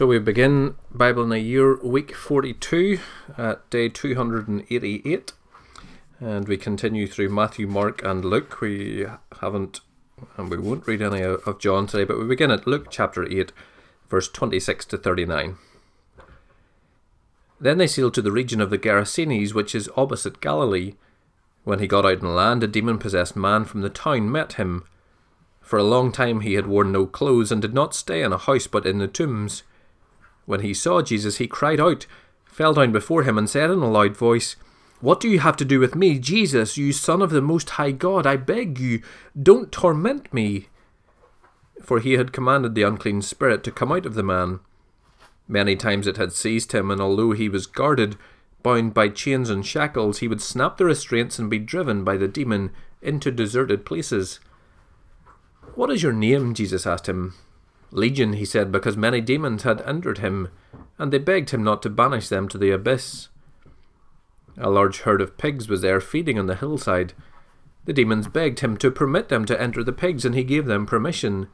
So we begin Bible in a Year, week 42, at day 288, and we continue through Matthew, Mark, and Luke. We haven't, and we won't read any of John today, but we begin at Luke chapter 8, verse 26 to 39. Then they sailed to the region of the Gerasenes, which is opposite Galilee. When he got out on land, a demon possessed man from the town met him. For a long time he had worn no clothes and did not stay in a house but in the tombs. When he saw Jesus, he cried out, fell down before him, and said in a loud voice, What do you have to do with me, Jesus, you Son of the Most High God? I beg you, don't torment me. For he had commanded the unclean spirit to come out of the man. Many times it had seized him, and although he was guarded, bound by chains and shackles, he would snap the restraints and be driven by the demon into deserted places. What is your name? Jesus asked him. Legion, he said, because many demons had entered him, and they begged him not to banish them to the abyss. A large herd of pigs was there feeding on the hillside. The demons begged him to permit them to enter the pigs, and he gave them permission.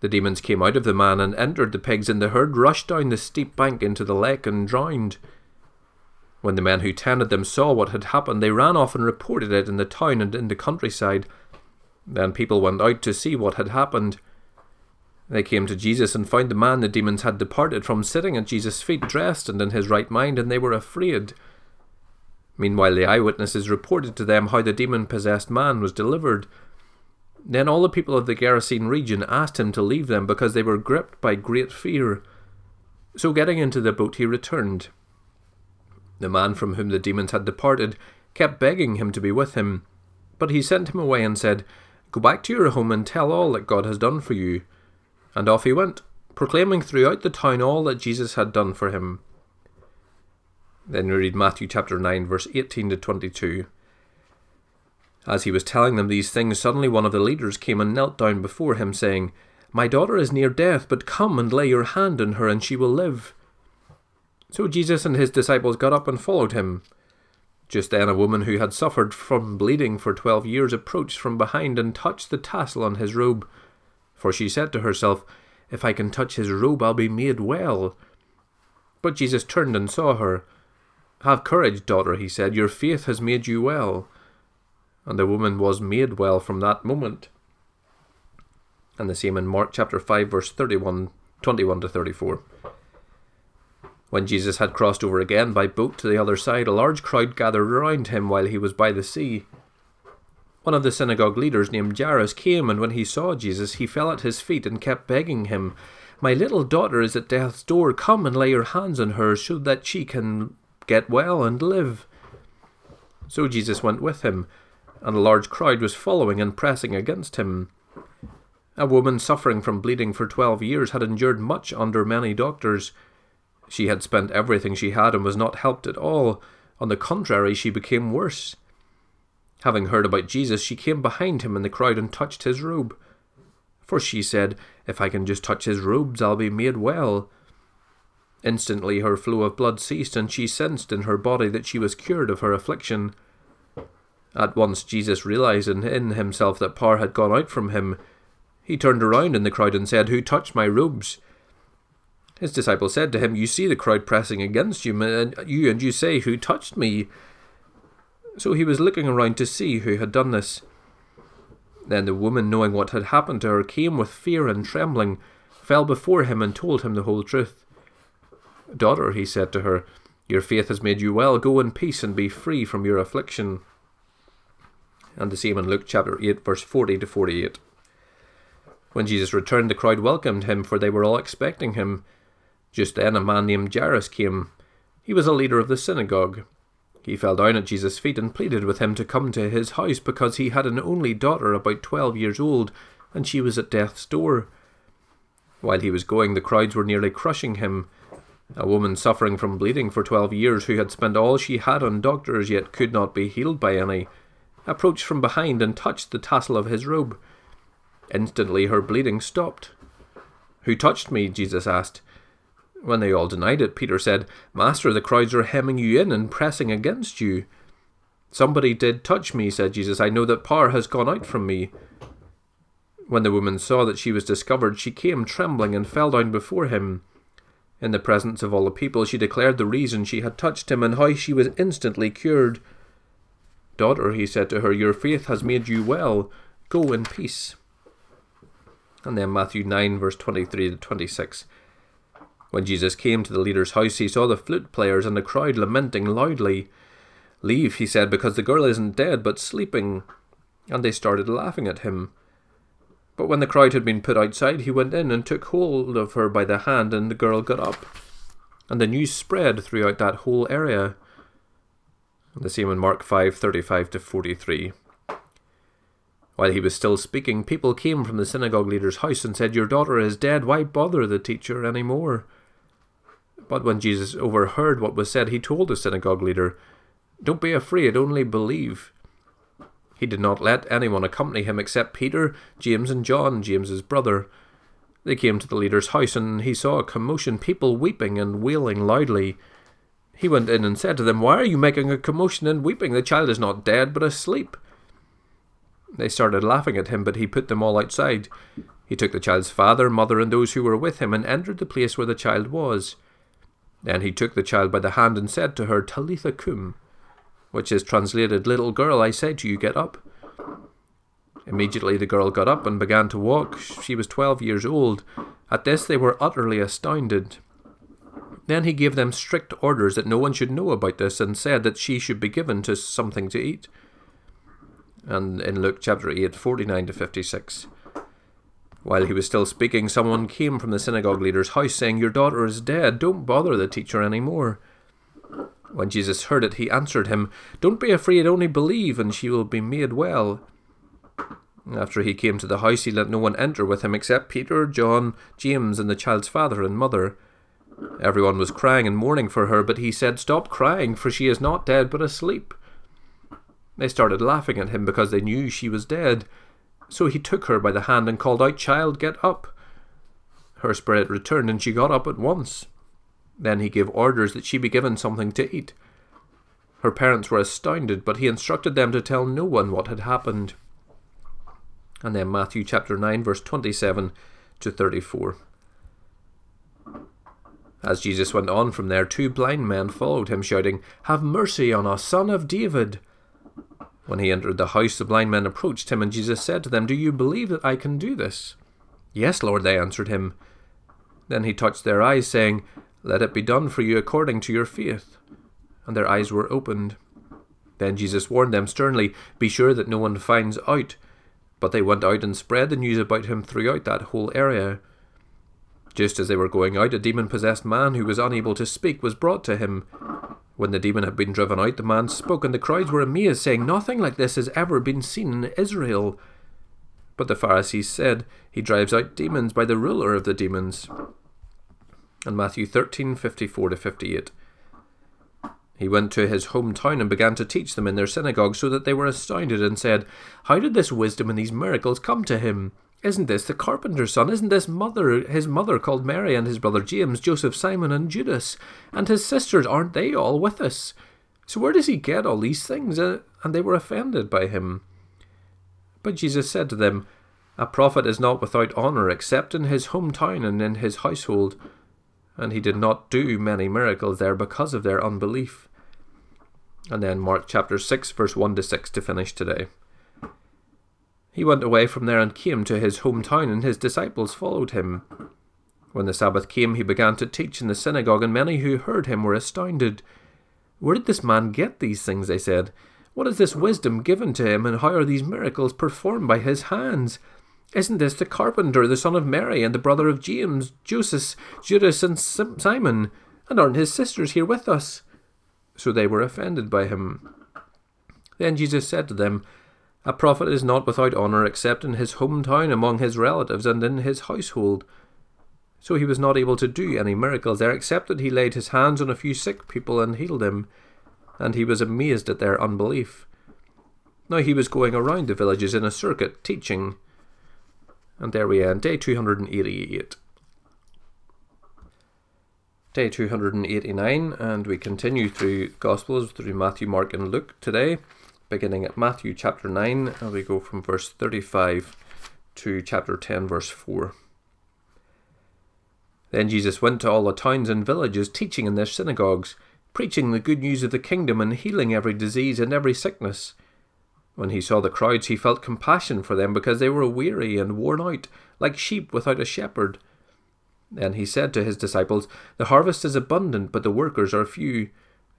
The demons came out of the man and entered the pigs, and the herd rushed down the steep bank into the lake and drowned. When the men who tended them saw what had happened, they ran off and reported it in the town and in the countryside. Then people went out to see what had happened. They came to Jesus and found the man the demons had departed from sitting at Jesus' feet, dressed and in his right mind, and they were afraid. Meanwhile, the eyewitnesses reported to them how the demon possessed man was delivered. Then all the people of the Gerasene region asked him to leave them because they were gripped by great fear. So, getting into the boat, he returned. The man from whom the demons had departed kept begging him to be with him, but he sent him away and said, Go back to your home and tell all that God has done for you. And off he went, proclaiming throughout the town all that Jesus had done for him. Then we read Matthew chapter 9, verse 18 to 22. As he was telling them these things, suddenly one of the leaders came and knelt down before him, saying, My daughter is near death, but come and lay your hand on her, and she will live. So Jesus and his disciples got up and followed him. Just then, a woman who had suffered from bleeding for twelve years approached from behind and touched the tassel on his robe for she said to herself, If I can touch his robe, I'll be made well. But Jesus turned and saw her. Have courage, daughter, he said, your faith has made you well. And the woman was made well from that moment. And the same in Mark chapter 5, verse 31, 21 to 34. When Jesus had crossed over again by boat to the other side, a large crowd gathered around him while he was by the sea. One of the synagogue leaders named Jairus came, and when he saw Jesus, he fell at his feet and kept begging him, My little daughter is at death's door. Come and lay your hands on her so that she can get well and live. So Jesus went with him, and a large crowd was following and pressing against him. A woman suffering from bleeding for twelve years had endured much under many doctors. She had spent everything she had and was not helped at all. On the contrary, she became worse. Having heard about Jesus, she came behind him in the crowd and touched his robe. For she said, If I can just touch his robes, I'll be made well. Instantly her flow of blood ceased, and she sensed in her body that she was cured of her affliction. At once Jesus realized in himself that power had gone out from him. He turned around in the crowd and said, Who touched my robes? His disciples said to him, You see the crowd pressing against you, and you and you say, Who touched me? So he was looking around to see who had done this. Then the woman, knowing what had happened to her, came with fear and trembling, fell before him, and told him the whole truth. Daughter, he said to her, your faith has made you well. Go in peace and be free from your affliction. And the same in Luke chapter 8, verse 40 to 48. When Jesus returned, the crowd welcomed him, for they were all expecting him. Just then, a man named Jairus came. He was a leader of the synagogue. He fell down at Jesus' feet and pleaded with him to come to his house because he had an only daughter about twelve years old, and she was at death's door. While he was going, the crowds were nearly crushing him. A woman suffering from bleeding for twelve years, who had spent all she had on doctors yet could not be healed by any, approached from behind and touched the tassel of his robe. Instantly her bleeding stopped. Who touched me? Jesus asked. When they all denied it, Peter said, Master, the crowds are hemming you in and pressing against you. Somebody did touch me, said Jesus. I know that power has gone out from me. When the woman saw that she was discovered, she came trembling and fell down before him. In the presence of all the people, she declared the reason she had touched him and how she was instantly cured. Daughter, he said to her, your faith has made you well. Go in peace. And then Matthew 9, verse 23 to 26. When Jesus came to the leader's house, he saw the flute players and the crowd lamenting loudly. Leave, he said, because the girl isn't dead, but sleeping. And they started laughing at him. But when the crowd had been put outside, he went in and took hold of her by the hand, and the girl got up. And the news spread throughout that whole area. The same in Mark 5 35 to 43. While he was still speaking, people came from the synagogue leader's house and said, Your daughter is dead. Why bother the teacher any more? But when Jesus overheard what was said, he told the synagogue leader, Don't be afraid, only believe. He did not let anyone accompany him except Peter, James, and John, James's brother. They came to the leader's house, and he saw a commotion, people weeping and wailing loudly. He went in and said to them, Why are you making a commotion and weeping? The child is not dead, but asleep. They started laughing at him, but he put them all outside. He took the child's father, mother, and those who were with him, and entered the place where the child was. Then he took the child by the hand and said to her, Talitha cum, which is translated, Little girl, I say to you, get up. Immediately the girl got up and began to walk. She was twelve years old. At this they were utterly astounded. Then he gave them strict orders that no one should know about this, and said that she should be given to something to eat. And in Luke chapter 8, 49 to 56. While he was still speaking, someone came from the synagogue leader's house, saying, Your daughter is dead. Don't bother the teacher any more. When Jesus heard it, he answered him, Don't be afraid, only believe, and she will be made well. After he came to the house, he let no one enter with him except Peter, John, James, and the child's father and mother. Everyone was crying and mourning for her, but he said, Stop crying, for she is not dead, but asleep. They started laughing at him because they knew she was dead. So he took her by the hand and called out, Child, get up. Her spirit returned, and she got up at once. Then he gave orders that she be given something to eat. Her parents were astounded, but he instructed them to tell no one what had happened. And then Matthew chapter 9, verse 27 to 34. As Jesus went on from there, two blind men followed him, shouting, Have mercy on us, son of David. When he entered the house, the blind men approached him, and Jesus said to them, Do you believe that I can do this? Yes, Lord, they answered him. Then he touched their eyes, saying, Let it be done for you according to your faith. And their eyes were opened. Then Jesus warned them sternly, Be sure that no one finds out. But they went out and spread the news about him throughout that whole area. Just as they were going out, a demon possessed man who was unable to speak was brought to him. When the demon had been driven out, the man spoke, and the crowds were amazed, saying, Nothing like this has ever been seen in Israel. But the Pharisees said, He drives out demons by the ruler of the demons. And Matthew thirteen fifty four to 58. He went to his hometown and began to teach them in their synagogue, so that they were astounded and said, How did this wisdom and these miracles come to him? Isn't this the carpenter's son? Isn't this mother his mother called Mary and his brother James, Joseph, Simon, and Judas? And his sisters, aren't they all with us? So where does he get all these things? Uh, and they were offended by him. But Jesus said to them, A prophet is not without honour except in his hometown and in his household. And he did not do many miracles there because of their unbelief. And then Mark chapter 6, verse 1 to 6 to finish today. He went away from there and came to his hometown, and his disciples followed him. When the Sabbath came, he began to teach in the synagogue, and many who heard him were astounded. Where did this man get these things? They said. What is this wisdom given to him, and how are these miracles performed by his hands? Isn't this the carpenter, the son of Mary, and the brother of James, Joseph, Judas, and Simon? And aren't his sisters here with us? So they were offended by him. Then Jesus said to them, a prophet is not without honour except in his hometown among his relatives and in his household. So he was not able to do any miracles there except that he laid his hands on a few sick people and healed them, and he was amazed at their unbelief. Now he was going around the villages in a circuit, teaching. And there we end, day 288. Day 289, and we continue through Gospels through Matthew, Mark, and Luke today beginning at Matthew chapter 9, and we go from verse 35 to chapter 10, verse 4. Then Jesus went to all the towns and villages, teaching in their synagogues, preaching the good news of the kingdom, and healing every disease and every sickness. When he saw the crowds, he felt compassion for them because they were weary and worn out, like sheep without a shepherd. Then he said to his disciples, The harvest is abundant, but the workers are few.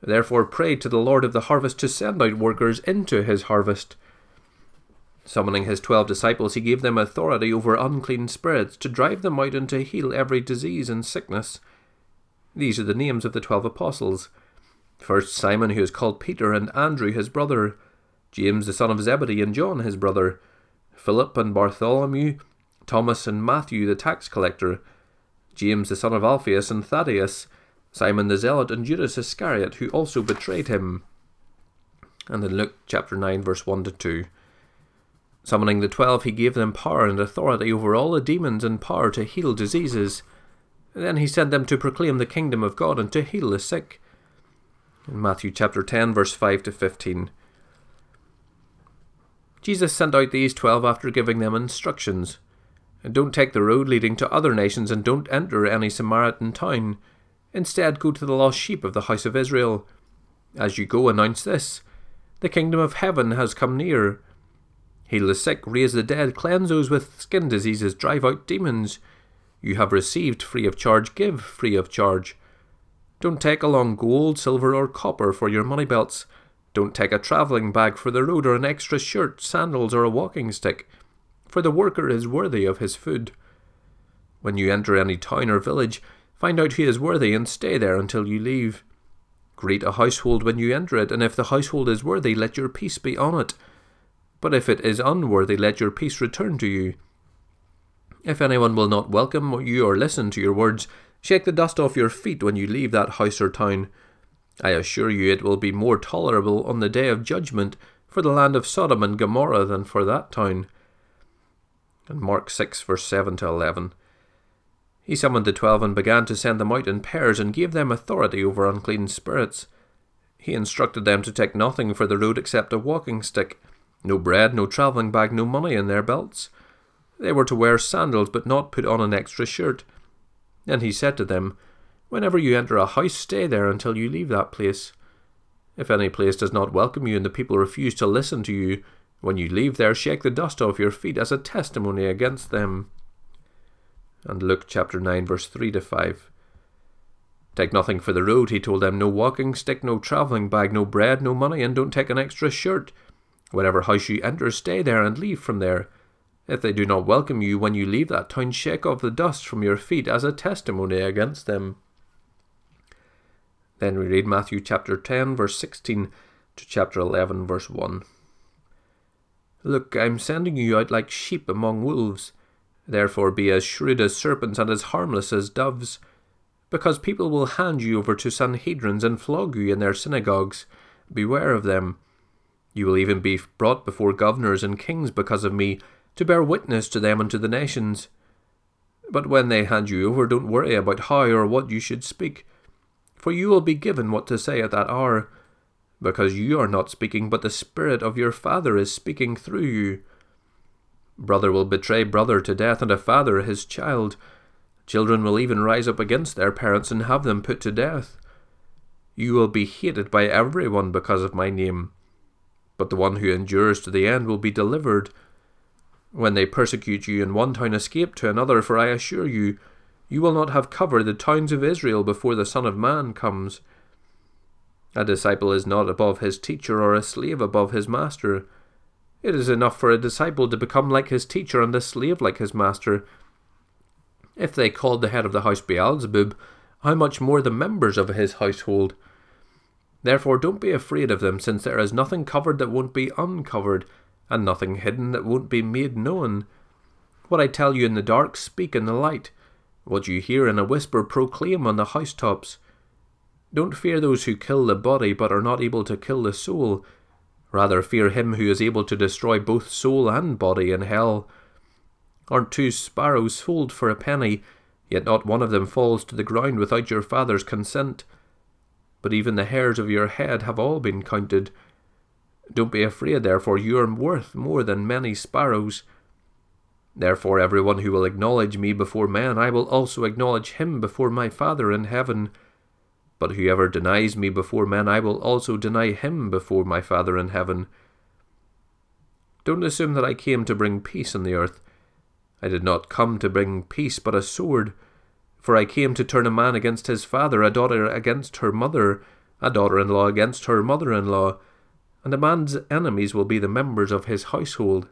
Therefore pray to the Lord of the harvest to send out workers into his harvest. Summoning his twelve disciples, he gave them authority over unclean spirits to drive them out and to heal every disease and sickness. These are the names of the twelve apostles. First Simon, who is called Peter, and Andrew his brother, James the son of Zebedee, and John his brother, Philip and Bartholomew, Thomas and Matthew the tax collector, James the son of Alphaeus and Thaddeus, Simon the Zealot, and Judas Iscariot, who also betrayed him. And in Luke chapter 9, verse 1 to 2. Summoning the twelve, he gave them power and authority over all the demons and power to heal diseases. Then he sent them to proclaim the kingdom of God and to heal the sick. In Matthew chapter 10, verse 5 to 15. Jesus sent out these twelve after giving them instructions. Don't take the road leading to other nations, and don't enter any Samaritan town. Instead, go to the lost sheep of the house of Israel. As you go, announce this The kingdom of heaven has come near. Heal the sick, raise the dead, cleanse those with skin diseases, drive out demons. You have received free of charge, give free of charge. Don't take along gold, silver, or copper for your money belts. Don't take a travelling bag for the road, or an extra shirt, sandals, or a walking stick, for the worker is worthy of his food. When you enter any town or village, find out who is worthy and stay there until you leave. Greet a household when you enter it, and if the household is worthy, let your peace be on it. But if it is unworthy, let your peace return to you. If anyone will not welcome you or listen to your words, shake the dust off your feet when you leave that house or town. I assure you it will be more tolerable on the day of judgment for the land of Sodom and Gomorrah than for that town. And Mark 6, verse 7 to 11. He summoned the twelve and began to send them out in pairs and gave them authority over unclean spirits. He instructed them to take nothing for the road except a walking stick no bread, no travelling bag, no money in their belts. They were to wear sandals, but not put on an extra shirt. Then he said to them, Whenever you enter a house, stay there until you leave that place. If any place does not welcome you and the people refuse to listen to you, when you leave there, shake the dust off your feet as a testimony against them. And Luke chapter 9, verse 3 to 5. Take nothing for the road, he told them, no walking stick, no travelling bag, no bread, no money, and don't take an extra shirt. Whatever house you enter, stay there and leave from there. If they do not welcome you when you leave that town, shake off the dust from your feet as a testimony against them. Then we read Matthew chapter 10, verse 16 to chapter 11, verse 1. Look, I am sending you out like sheep among wolves. Therefore be as shrewd as serpents and as harmless as doves. Because people will hand you over to Sanhedrins and flog you in their synagogues. Beware of them. You will even be brought before governors and kings because of me, to bear witness to them and to the nations. But when they hand you over, don't worry about how or what you should speak, for you will be given what to say at that hour, because you are not speaking, but the Spirit of your Father is speaking through you. Brother will betray brother to death, and a father his child. Children will even rise up against their parents and have them put to death. You will be hated by everyone because of my name but the one who endures to the end will be delivered. When they persecute you in one town, escape to another, for I assure you, you will not have covered the towns of Israel before the Son of Man comes. A disciple is not above his teacher, or a slave above his master. It is enough for a disciple to become like his teacher, and a slave like his master. If they called the head of the house Beelzebub, how much more the members of his household? Therefore, don't be afraid of them, since there is nothing covered that won't be uncovered, and nothing hidden that won't be made known. What I tell you in the dark, speak in the light. What you hear in a whisper, proclaim on the housetops. Don't fear those who kill the body, but are not able to kill the soul. Rather, fear him who is able to destroy both soul and body in hell. Aren't two sparrows sold for a penny, yet not one of them falls to the ground without your Father's consent? but even the hairs of your head have all been counted. Don't be afraid, therefore, you are worth more than many sparrows. Therefore, everyone who will acknowledge me before men, I will also acknowledge him before my Father in heaven. But whoever denies me before men, I will also deny him before my Father in heaven. Don't assume that I came to bring peace on the earth. I did not come to bring peace, but a sword. For I came to turn a man against his father, a daughter against her mother, a daughter in law against her mother in law, and a man's enemies will be the members of his household.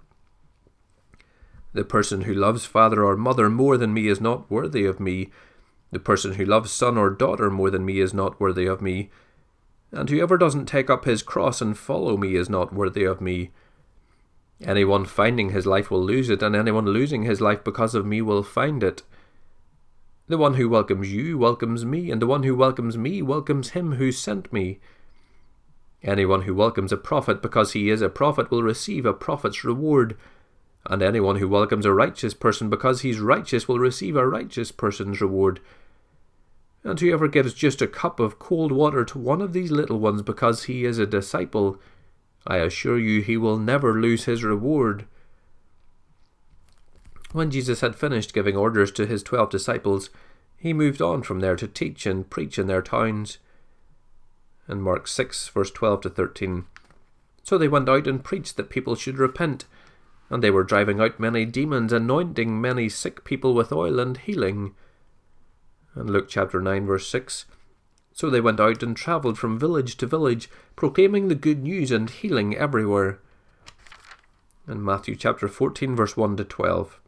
The person who loves father or mother more than me is not worthy of me. The person who loves son or daughter more than me is not worthy of me. And whoever doesn't take up his cross and follow me is not worthy of me. Anyone finding his life will lose it, and anyone losing his life because of me will find it. The one who welcomes you welcomes me, and the one who welcomes me welcomes him who sent me. Anyone who welcomes a prophet because he is a prophet will receive a prophet's reward. And anyone who welcomes a righteous person because he's righteous will receive a righteous person's reward. And whoever gives just a cup of cold water to one of these little ones because he is a disciple, I assure you he will never lose his reward. When Jesus had finished giving orders to his twelve disciples, he moved on from there to teach and preach in their towns. In Mark 6, verse 12 to 13. So they went out and preached that people should repent and they were driving out many demons, anointing many sick people with oil and healing. And Luke chapter 9, verse 6. So they went out and travelled from village to village, proclaiming the good news and healing everywhere. And Matthew chapter 14, verse 1 to 12.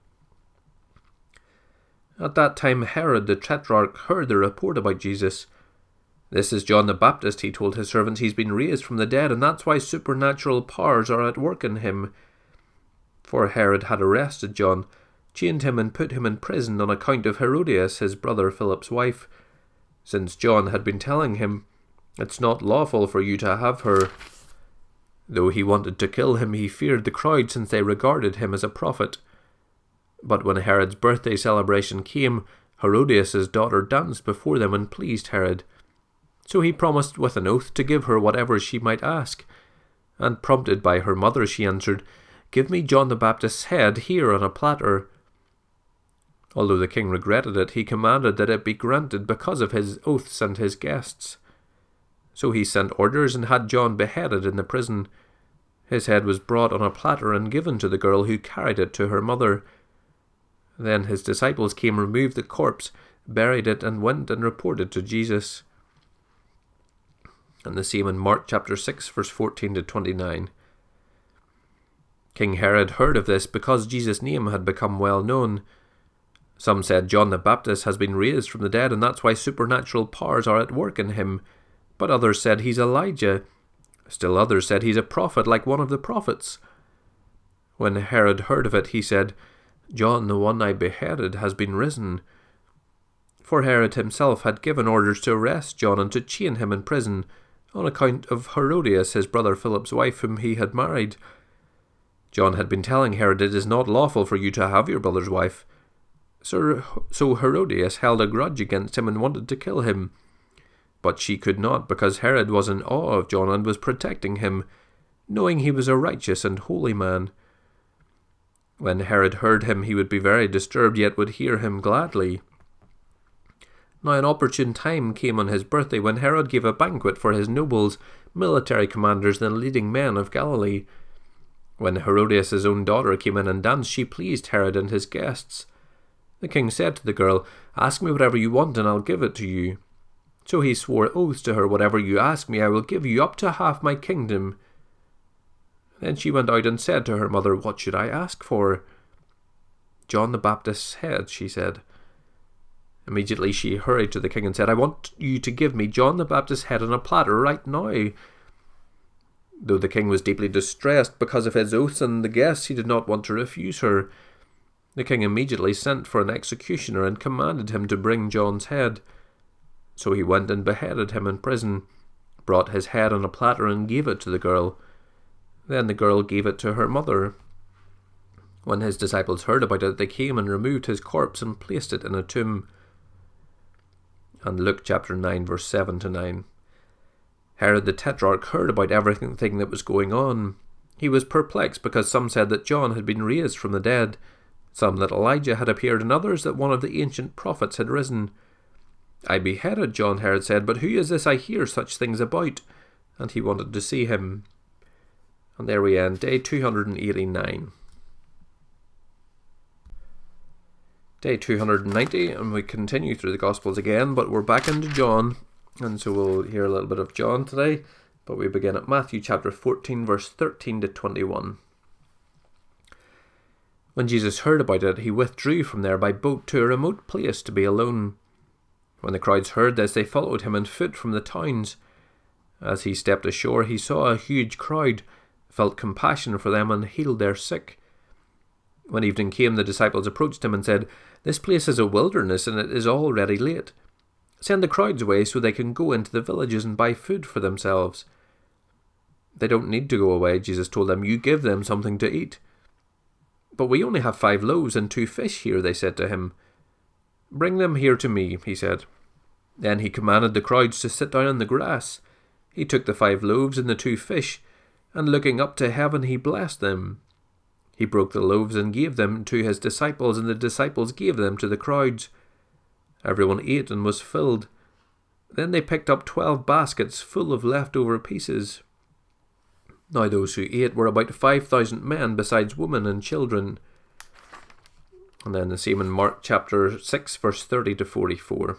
At that time, Herod the Tetrarch heard the report about Jesus. This is John the Baptist, he told his servants. He's been raised from the dead, and that's why supernatural powers are at work in him for Herod had arrested John, chained him, and put him in prison on account of Herodias, his brother Philip's wife, since John had been telling him, It's not lawful for you to have her. Though he wanted to kill him, he feared the crowd, since they regarded him as a prophet. But when Herod's birthday celebration came, Herodias' daughter danced before them and pleased Herod. So he promised with an oath to give her whatever she might ask. And prompted by her mother, she answered, Give me John the Baptist's head here on a platter. Although the king regretted it, he commanded that it be granted because of his oaths and his guests. So he sent orders and had John beheaded in the prison. His head was brought on a platter and given to the girl who carried it to her mother. Then his disciples came, removed the corpse, buried it, and went and reported to Jesus. And the same in Mark chapter 6, verse 14 to 29. King Herod heard of this because Jesus' name had become well known. Some said John the Baptist has been raised from the dead, and that's why supernatural powers are at work in him. But others said he's Elijah. Still others said he's a prophet, like one of the prophets. When Herod heard of it, he said, John, the one I beheaded, has been risen. For Herod himself had given orders to arrest John and to chain him in prison, on account of Herodias, his brother Philip's wife, whom he had married. John had been telling Herod it is not lawful for you to have your brother's wife. So, so Herodias held a grudge against him and wanted to kill him. But she could not, because Herod was in awe of John and was protecting him, knowing he was a righteous and holy man. When Herod heard him, he would be very disturbed, yet would hear him gladly. Now an opportune time came on his birthday when Herod gave a banquet for his nobles, military commanders, and leading men of Galilee. When Herodias' own daughter came in and danced, she pleased Herod and his guests. The king said to the girl, Ask me whatever you want, and I'll give it to you. So he swore oaths to her, Whatever you ask me, I will give you up to half my kingdom. Then she went out and said to her mother, What should I ask for? John the Baptist's head, she said. Immediately she hurried to the king and said, I want you to give me John the Baptist's head on a platter right now. Though the king was deeply distressed because of his oaths and the guests, he did not want to refuse her. The king immediately sent for an executioner and commanded him to bring John's head. So he went and beheaded him in prison, brought his head on a platter, and gave it to the girl. Then the girl gave it to her mother. When his disciples heard about it, they came and removed his corpse and placed it in a tomb. And Luke chapter 9, verse 7 to 9. Herod the Tetrarch heard about everything that was going on. He was perplexed because some said that John had been raised from the dead, Some that Elijah had appeared, and others that one of the ancient prophets had risen. I beheaded, John Herod said, but who is this I hear such things about? And he wanted to see him. And there we end, day 289. Day 290, and we continue through the Gospels again, but we're back into John, and so we'll hear a little bit of John today, but we begin at Matthew chapter 14, verse 13 to 21. When Jesus heard about it, he withdrew from there by boat to a remote place to be alone. When the crowds heard this, they followed him on foot from the towns. As he stepped ashore, he saw a huge crowd, felt compassion for them, and healed their sick. When evening came, the disciples approached him and said, This place is a wilderness, and it is already late. Send the crowds away so they can go into the villages and buy food for themselves. They don't need to go away, Jesus told them. You give them something to eat. But we only have five loaves and two fish here, they said to him. Bring them here to me, he said. Then he commanded the crowds to sit down on the grass. He took the five loaves and the two fish, and looking up to heaven, he blessed them. He broke the loaves and gave them to his disciples, and the disciples gave them to the crowds. Everyone ate and was filled. Then they picked up twelve baskets full of leftover pieces. Now those who ate were about five thousand men, besides women and children. And then the same in Mark chapter 6, verse 30 to 44.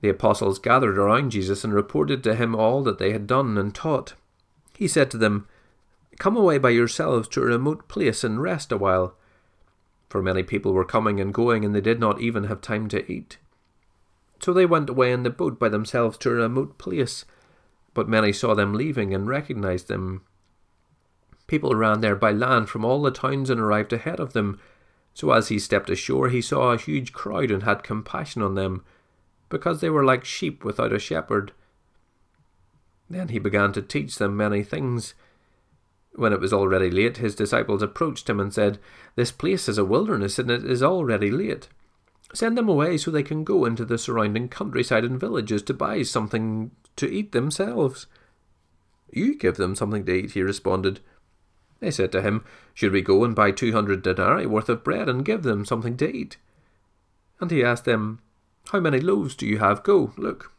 The apostles gathered around Jesus and reported to him all that they had done and taught. He said to them, Come away by yourselves to a remote place and rest a while. For many people were coming and going, and they did not even have time to eat. So they went away in the boat by themselves to a remote place, but many saw them leaving and recognized them. People ran there by land from all the towns and arrived ahead of them. So as he stepped ashore, he saw a huge crowd and had compassion on them, because they were like sheep without a shepherd. Then he began to teach them many things. When it was already late, his disciples approached him and said, This place is a wilderness, and it is already late. Send them away so they can go into the surrounding countryside and villages to buy something to eat themselves. You give them something to eat, he responded. They said to him, Should we go and buy two hundred denarii worth of bread and give them something to eat? And he asked them, How many loaves do you have? Go, look.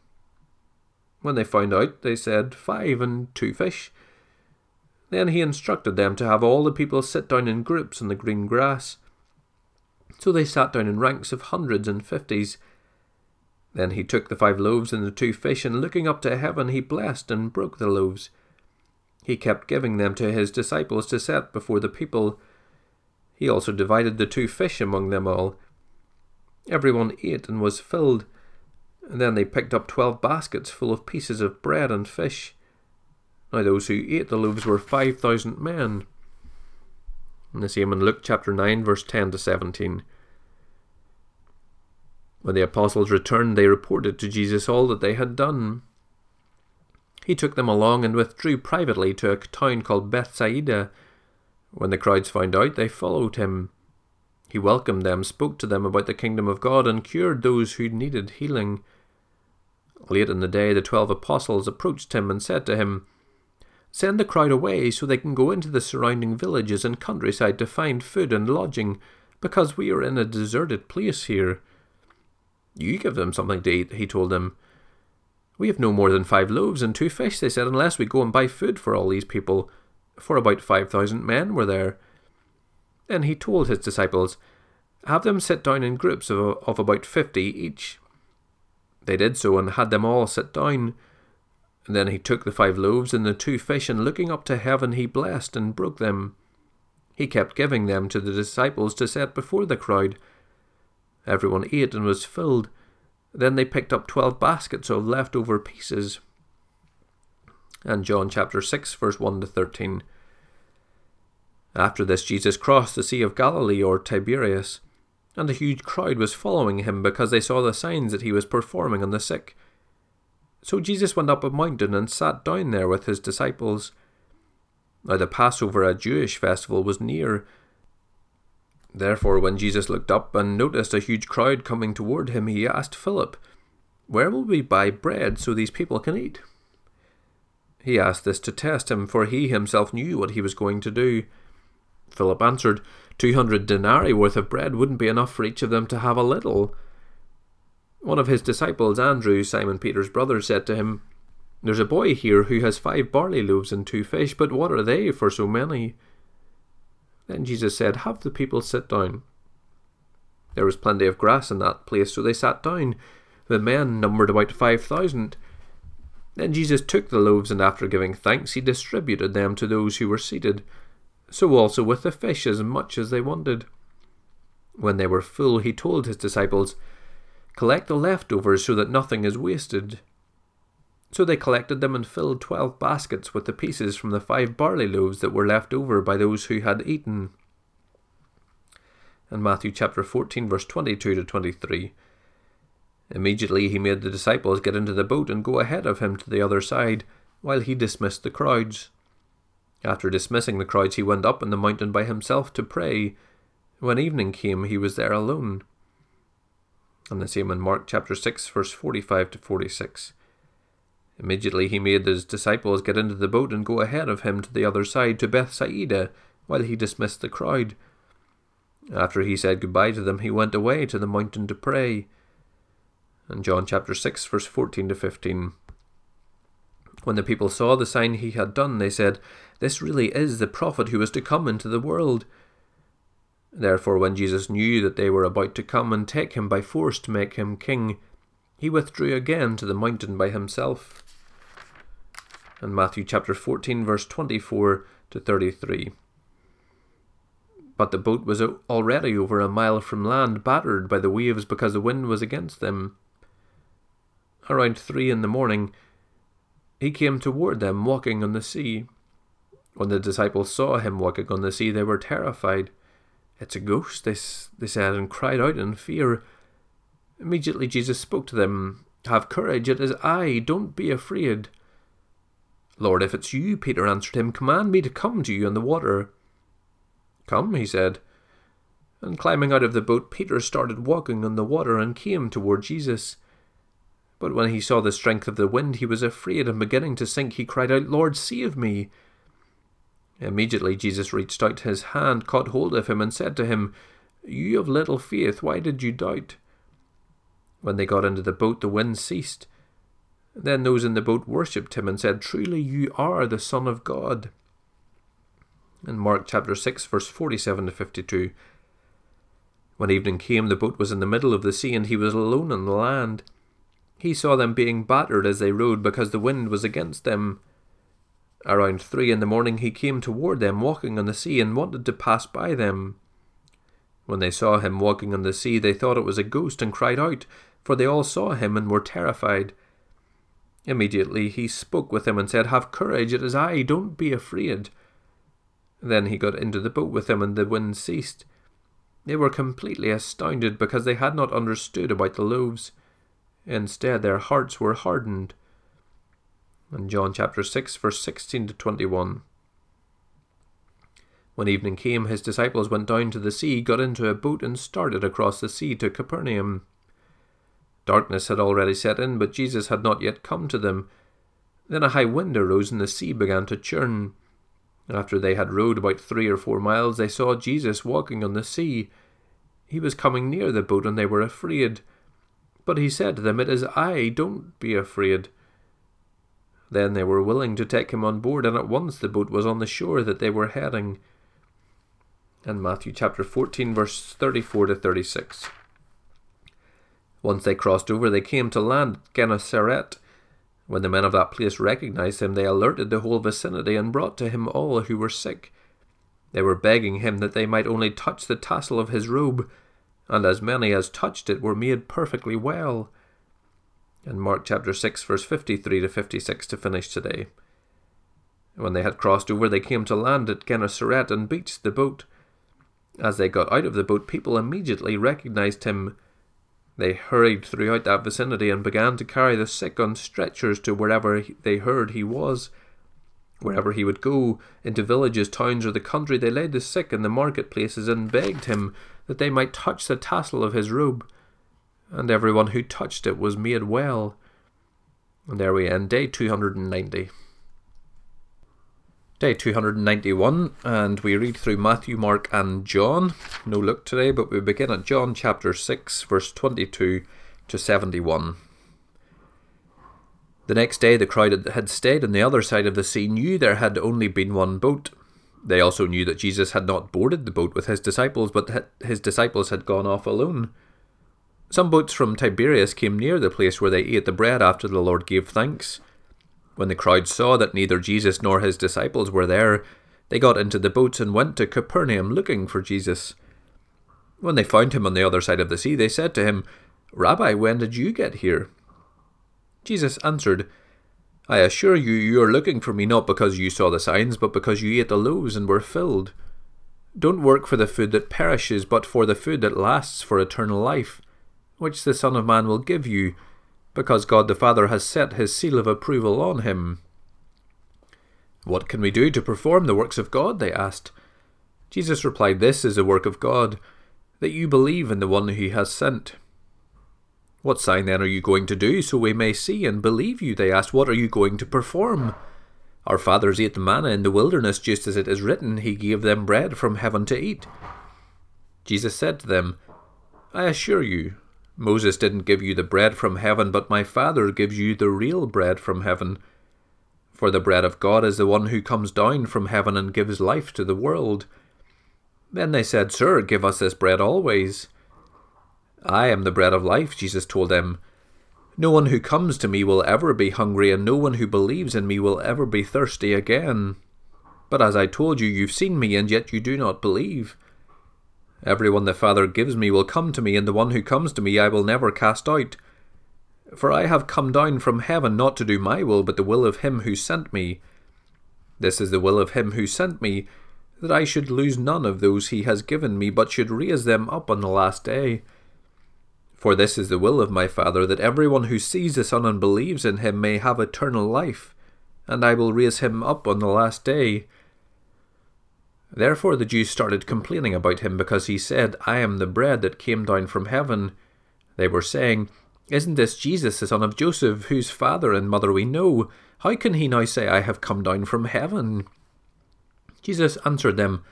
When they found out, they said, Five and two fish. Then he instructed them to have all the people sit down in groups on the green grass. So they sat down in ranks of hundreds and fifties. Then he took the five loaves and the two fish, and looking up to heaven, he blessed and broke the loaves. He kept giving them to his disciples to set before the people. He also divided the two fish among them all. Everyone ate and was filled. And then they picked up twelve baskets full of pieces of bread and fish. Now those who ate the loaves were five thousand men. And the same in Luke chapter 9, verse 10 to 17. When the apostles returned, they reported to Jesus all that they had done. He took them along and withdrew privately to a town called Bethsaida. When the crowds found out, they followed him. He welcomed them, spoke to them about the kingdom of God, and cured those who needed healing. Late in the day, the twelve apostles approached him and said to him, Send the crowd away so they can go into the surrounding villages and countryside to find food and lodging, because we are in a deserted place here. You give them something to eat, he told them. We have no more than five loaves and two fish, they said, unless we go and buy food for all these people. For about five thousand men were there. Then he told his disciples, Have them sit down in groups of, of about fifty each. They did so and had them all sit down. And then he took the five loaves and the two fish, and looking up to heaven, he blessed and broke them. He kept giving them to the disciples to set before the crowd. Everyone ate and was filled. Then they picked up twelve baskets of leftover pieces. And John chapter 6, verse 1 to 13. After this, Jesus crossed the Sea of Galilee or Tiberias, and a huge crowd was following him because they saw the signs that he was performing on the sick. So Jesus went up a mountain and sat down there with his disciples. Now the Passover, a Jewish festival, was near, Therefore, when Jesus looked up and noticed a huge crowd coming toward him, he asked Philip, Where will we buy bread so these people can eat? He asked this to test him, for he himself knew what he was going to do. Philip answered, Two hundred denarii worth of bread wouldn't be enough for each of them to have a little. One of his disciples, Andrew, Simon Peter's brother, said to him, There's a boy here who has five barley loaves and two fish, but what are they for so many? Then Jesus said, Have the people sit down. There was plenty of grass in that place, so they sat down. The men numbered about five thousand. Then Jesus took the loaves, and after giving thanks, he distributed them to those who were seated, so also with the fish, as much as they wanted. When they were full, he told his disciples, Collect the leftovers so that nothing is wasted. So they collected them and filled twelve baskets with the pieces from the five barley loaves that were left over by those who had eaten. And Matthew chapter 14, verse 22 to 23. Immediately he made the disciples get into the boat and go ahead of him to the other side, while he dismissed the crowds. After dismissing the crowds, he went up on the mountain by himself to pray. When evening came, he was there alone. And the same in Mark chapter 6, verse 45 to 46. Immediately he made his disciples get into the boat and go ahead of him to the other side to Bethsaida, while he dismissed the crowd. After he said goodbye to them, he went away to the mountain to pray in John chapter 6, verse 14 to 15. When the people saw the sign he had done, they said, This really is the prophet who is to come into the world. Therefore, when Jesus knew that they were about to come and take him by force to make him king, he withdrew again to the mountain by himself. In Matthew chapter 14, verse 24 to 33. But the boat was already over a mile from land, battered by the waves because the wind was against them around three in the morning, he came toward them walking on the sea. When the disciples saw him walking on the sea, they were terrified. It's a ghost, they, they said, and cried out in fear. Immediately Jesus spoke to them, Have courage, it is I, don't be afraid. Lord, if it's you, Peter answered him, command me to come to you on the water. Come, he said. And climbing out of the boat, Peter started walking on the water and came toward Jesus. But when he saw the strength of the wind, he was afraid, and beginning to sink, he cried out, Lord, save me! Immediately Jesus reached out his hand, caught hold of him, and said to him, You have little faith, why did you doubt? When they got into the boat, the wind ceased. Then those in the boat worshipped him and said, Truly you are the Son of God. In Mark chapter 6, verse 47 to 52. When evening came, the boat was in the middle of the sea, and he was alone on the land. He saw them being battered as they rowed because the wind was against them. Around three in the morning he came toward them walking on the sea and wanted to pass by them. When they saw him walking on the sea, they thought it was a ghost and cried out, for they all saw him and were terrified. Immediately he spoke with them and said, Have courage, it is I, don't be afraid. Then he got into the boat with them, and the wind ceased. They were completely astounded because they had not understood about the loaves. Instead, their hearts were hardened. In John chapter 6, verse 16 to 21. When evening came, his disciples went down to the sea, got into a boat, and started across the sea to Capernaum. Darkness had already set in, but Jesus had not yet come to them. Then a high wind arose, and the sea began to churn. After they had rowed about three or four miles, they saw Jesus walking on the sea. He was coming near the boat, and they were afraid. But he said to them, It is I, don't be afraid. Then they were willing to take him on board, and at once the boat was on the shore that they were heading. In Matthew chapter 14, verse 34 to 36. Once they crossed over, they came to land at Gennesaret. When the men of that place recognized him, they alerted the whole vicinity and brought to him all who were sick. They were begging him that they might only touch the tassel of his robe and as many as touched it were made perfectly well. In Mark chapter 6, verse 53 to 56 to finish today. When they had crossed over, they came to land at Gennesaret and beached the boat. As they got out of the boat, people immediately recognized him. They hurried throughout that vicinity and began to carry the sick on stretchers to wherever they heard he was. Wherever he would go, into villages, towns, or the country, they laid the sick in the marketplaces and begged him that they might touch the tassel of his robe. And everyone who touched it was made well. And there we end day 290. Day 291, and we read through Matthew, Mark, and John. No Luke today, but we begin at John chapter 6, verse 22 to 71. The next day, the crowd that had stayed on the other side of the sea knew there had only been one boat. They also knew that Jesus had not boarded the boat with his disciples, but his disciples had gone off alone. Some boats from Tiberias came near the place where they ate the bread after the Lord gave thanks. When the crowd saw that neither Jesus nor his disciples were there, they got into the boats and went to Capernaum looking for Jesus. When they found him on the other side of the sea, they said to him, Rabbi, when did you get here? Jesus answered, I assure you, you are looking for me not because you saw the signs, but because you ate the loaves and were filled. Don't work for the food that perishes, but for the food that lasts for eternal life, which the Son of Man will give you because God the Father has set his seal of approval on him. What can we do to perform the works of God? they asked. Jesus replied, This is the work of God, that you believe in the one he has sent. What sign then are you going to do, so we may see and believe you? They asked, What are you going to perform? Our fathers ate manna in the wilderness, just as it is written, He gave them bread from heaven to eat. Jesus said to them, I assure you, Moses didn't give you the bread from heaven, but my Father gives you the real bread from heaven. For the bread of God is the one who comes down from heaven and gives life to the world. Then they said, Sir, give us this bread always. I am the bread of life, Jesus told them. No one who comes to me will ever be hungry, and no one who believes in me will ever be thirsty again. But as I told you, you've seen me, and yet you do not believe. Everyone the Father gives me will come to me, and the one who comes to me I will never cast out. For I have come down from heaven not to do my will, but the will of him who sent me. This is the will of him who sent me, that I should lose none of those he has given me, but should raise them up on the last day. For this is the will of my Father, that everyone who sees the Son and believes in him may have eternal life, and I will raise him up on the last day. Therefore the Jews started complaining about him because he said, I am the bread that came down from heaven. They were saying, Isn't this Jesus, the son of Joseph, whose father and mother we know? How can he now say, I have come down from heaven? Jesus answered them,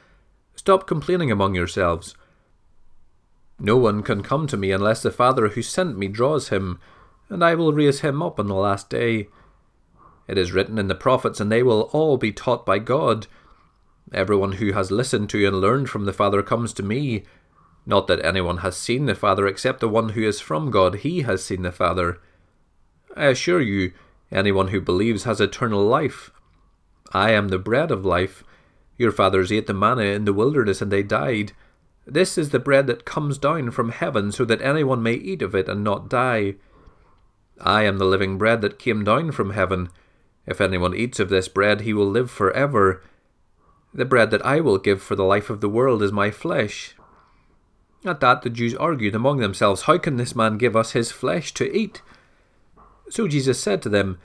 Stop complaining among yourselves. No one can come to me unless the Father who sent me draws him, and I will raise him up on the last day. It is written in the prophets, and they will all be taught by God. Everyone who has listened to and learned from the Father comes to me. Not that anyone has seen the Father except the one who is from God, he has seen the Father. I assure you, anyone who believes has eternal life. I am the bread of life. Your fathers ate the manna in the wilderness and they died. This is the bread that comes down from heaven, so that anyone may eat of it and not die. I am the living bread that came down from heaven. If anyone eats of this bread, he will live for ever. The bread that I will give for the life of the world is my flesh. At that the Jews argued among themselves, How can this man give us his flesh to eat? So Jesus said to them,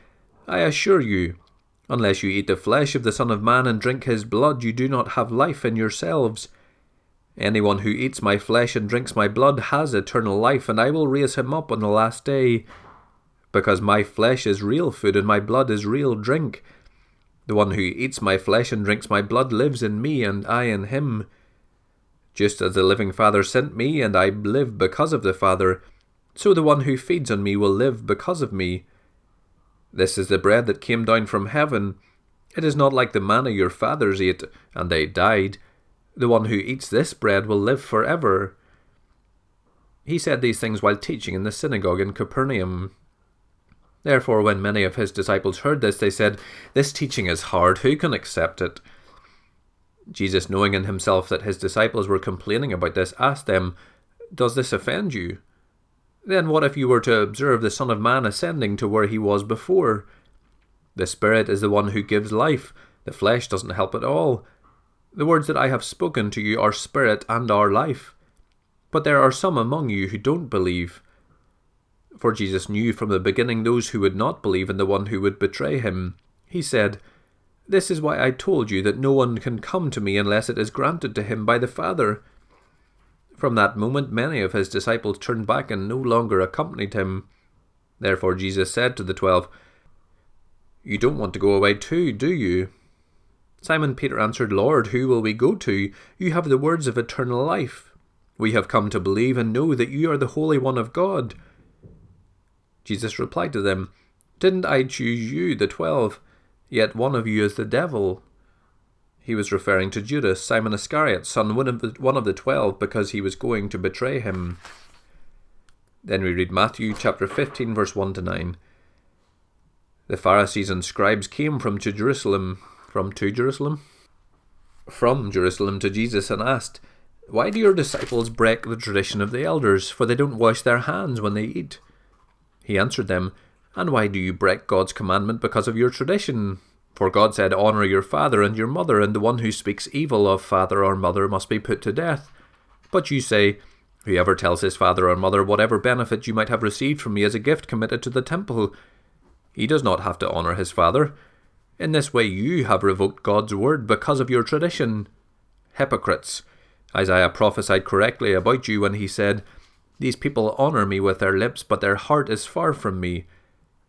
I assure you, unless you eat the flesh of the Son of Man and drink his blood, you do not have life in yourselves. Anyone who eats my flesh and drinks my blood has eternal life, and I will raise him up on the last day. Because my flesh is real food and my blood is real drink. The one who eats my flesh and drinks my blood lives in me, and I in him. Just as the living Father sent me, and I live because of the Father, so the one who feeds on me will live because of me. This is the bread that came down from heaven. It is not like the manna your fathers ate, and they died. The one who eats this bread will live for ever. He said these things while teaching in the synagogue in Capernaum. Therefore, when many of his disciples heard this, they said, This teaching is hard, who can accept it? Jesus, knowing in himself that his disciples were complaining about this, asked them, Does this offend you? Then what if you were to observe the Son of Man ascending to where he was before? The Spirit is the one who gives life, the flesh doesn't help at all. The words that I have spoken to you are spirit and are life. But there are some among you who don't believe. For Jesus knew from the beginning those who would not believe in the one who would betray him. He said, This is why I told you that no one can come to me unless it is granted to him by the Father. From that moment, many of his disciples turned back and no longer accompanied him. Therefore, Jesus said to the twelve, You don't want to go away too, do you? Simon Peter answered, Lord, who will we go to? You have the words of eternal life. We have come to believe and know that you are the Holy One of God. Jesus replied to them, Didn't I choose you, the twelve? Yet one of you is the devil. He was referring to Judas, Simon Iscariot, son one of the, one of the twelve, because he was going to betray him. Then we read Matthew chapter 15, verse 1 to 9. The Pharisees and scribes came from to Jerusalem, from to Jerusalem? From Jerusalem to Jesus and asked, Why do your disciples break the tradition of the elders, for they don't wash their hands when they eat? He answered them, And why do you break God's commandment because of your tradition? For God said, Honour your father and your mother, and the one who speaks evil of father or mother must be put to death. But you say, Whoever tells his father or mother whatever benefit you might have received from me as a gift committed to the temple, he does not have to honour his father. In this way you have revoked God's word because of your tradition. Hypocrites! Isaiah prophesied correctly about you when he said, These people honour me with their lips, but their heart is far from me.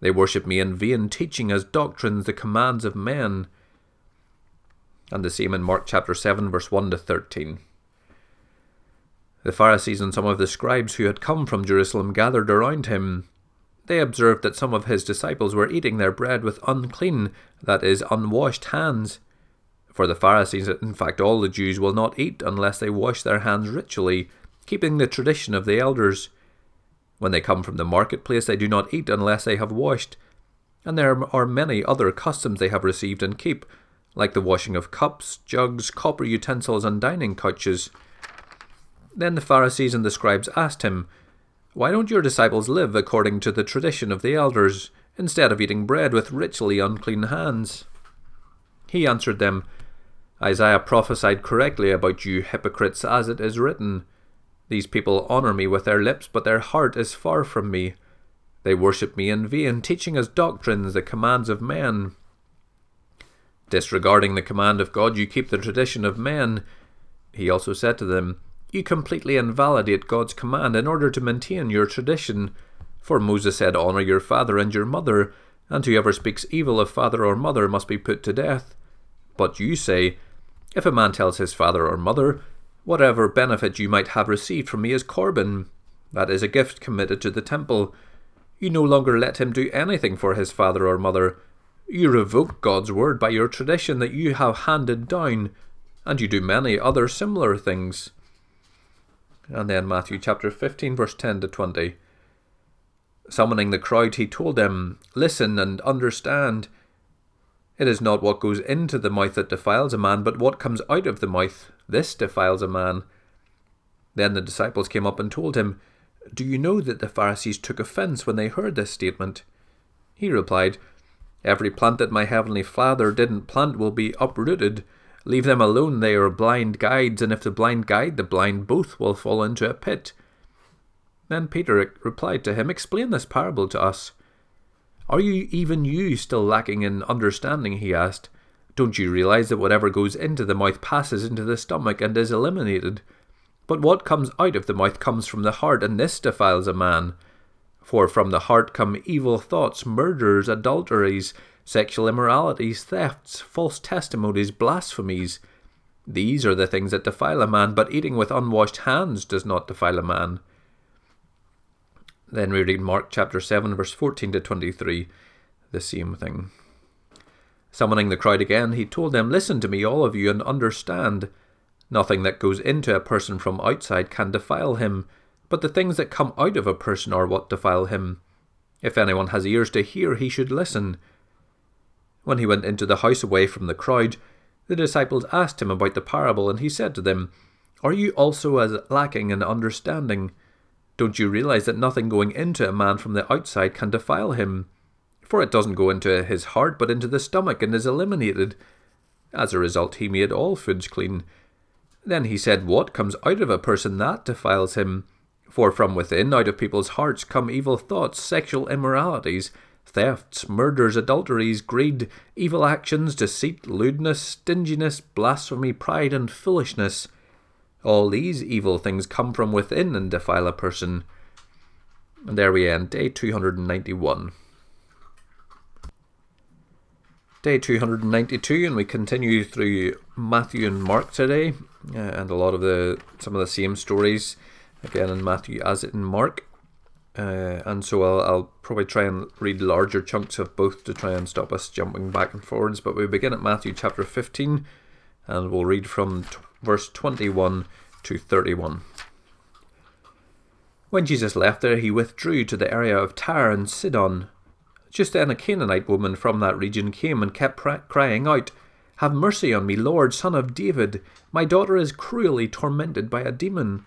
They worship me in vain, teaching as doctrines the commands of men. And the same in Mark chapter 7, verse 1 to 13. The Pharisees and some of the scribes who had come from Jerusalem gathered around him. They observed that some of his disciples were eating their bread with unclean, that is, unwashed hands. For the Pharisees, in fact, all the Jews will not eat unless they wash their hands ritually, keeping the tradition of the elders. When they come from the marketplace, they do not eat unless they have washed. And there are many other customs they have received and keep, like the washing of cups, jugs, copper utensils, and dining couches. Then the Pharisees and the scribes asked him, why don't your disciples live according to the tradition of the elders, instead of eating bread with ritually unclean hands? He answered them, Isaiah prophesied correctly about you hypocrites, as it is written, These people honour me with their lips, but their heart is far from me. They worship me in vain, teaching as doctrines the commands of men. Disregarding the command of God, you keep the tradition of men. He also said to them, you completely invalidate God's command in order to maintain your tradition. For Moses said, Honour your father and your mother, and whoever speaks evil of father or mother must be put to death. But you say, If a man tells his father or mother, Whatever benefit you might have received from me is Corban, that is a gift committed to the temple, you no longer let him do anything for his father or mother. You revoke God's word by your tradition that you have handed down, and you do many other similar things. And then Matthew chapter 15, verse 10 to 20. Summoning the crowd, he told them, Listen and understand. It is not what goes into the mouth that defiles a man, but what comes out of the mouth. This defiles a man. Then the disciples came up and told him, Do you know that the Pharisees took offence when they heard this statement? He replied, Every plant that my heavenly Father didn't plant will be uprooted. Leave them alone, they are blind guides, and if the blind guide the blind, both will fall into a pit. Then Peter replied to him, Explain this parable to us. Are you, even you, still lacking in understanding? he asked. Don't you realize that whatever goes into the mouth passes into the stomach and is eliminated? But what comes out of the mouth comes from the heart, and this defiles a man. For from the heart come evil thoughts, murders, adulteries, sexual immoralities, thefts, false testimonies, blasphemies. These are the things that defile a man, but eating with unwashed hands does not defile a man. Then we read Mark chapter 7, verse 14 to 23, the same thing. Summoning the crowd again, he told them, Listen to me, all of you, and understand. Nothing that goes into a person from outside can defile him, but the things that come out of a person are what defile him. If anyone has ears to hear, he should listen. When he went into the house away from the crowd, the disciples asked him about the parable, and he said to them, Are you also as lacking in understanding? Don't you realize that nothing going into a man from the outside can defile him? For it doesn't go into his heart, but into the stomach, and is eliminated. As a result, he made all foods clean. Then he said, What comes out of a person that defiles him? For from within, out of people's hearts, come evil thoughts, sexual immoralities thefts, murders, adulteries, greed, evil actions, deceit, lewdness, stinginess, blasphemy, pride, and foolishness. All these evil things come from within and defile a person. And there we end, day 291. Day 292, and we continue through Matthew and Mark today, uh, and a lot of the some of the same stories again in Matthew as in Mark. Uh, and so I'll, I'll probably try and read larger chunks of both to try and stop us jumping back and forwards. But we begin at Matthew chapter 15, and we'll read from t- verse 21 to 31. When Jesus left there, he withdrew to the area of Tyre and Sidon. Just then a Canaanite woman from that region came and kept crying out, Have mercy on me, Lord, son of David. My daughter is cruelly tormented by a demon.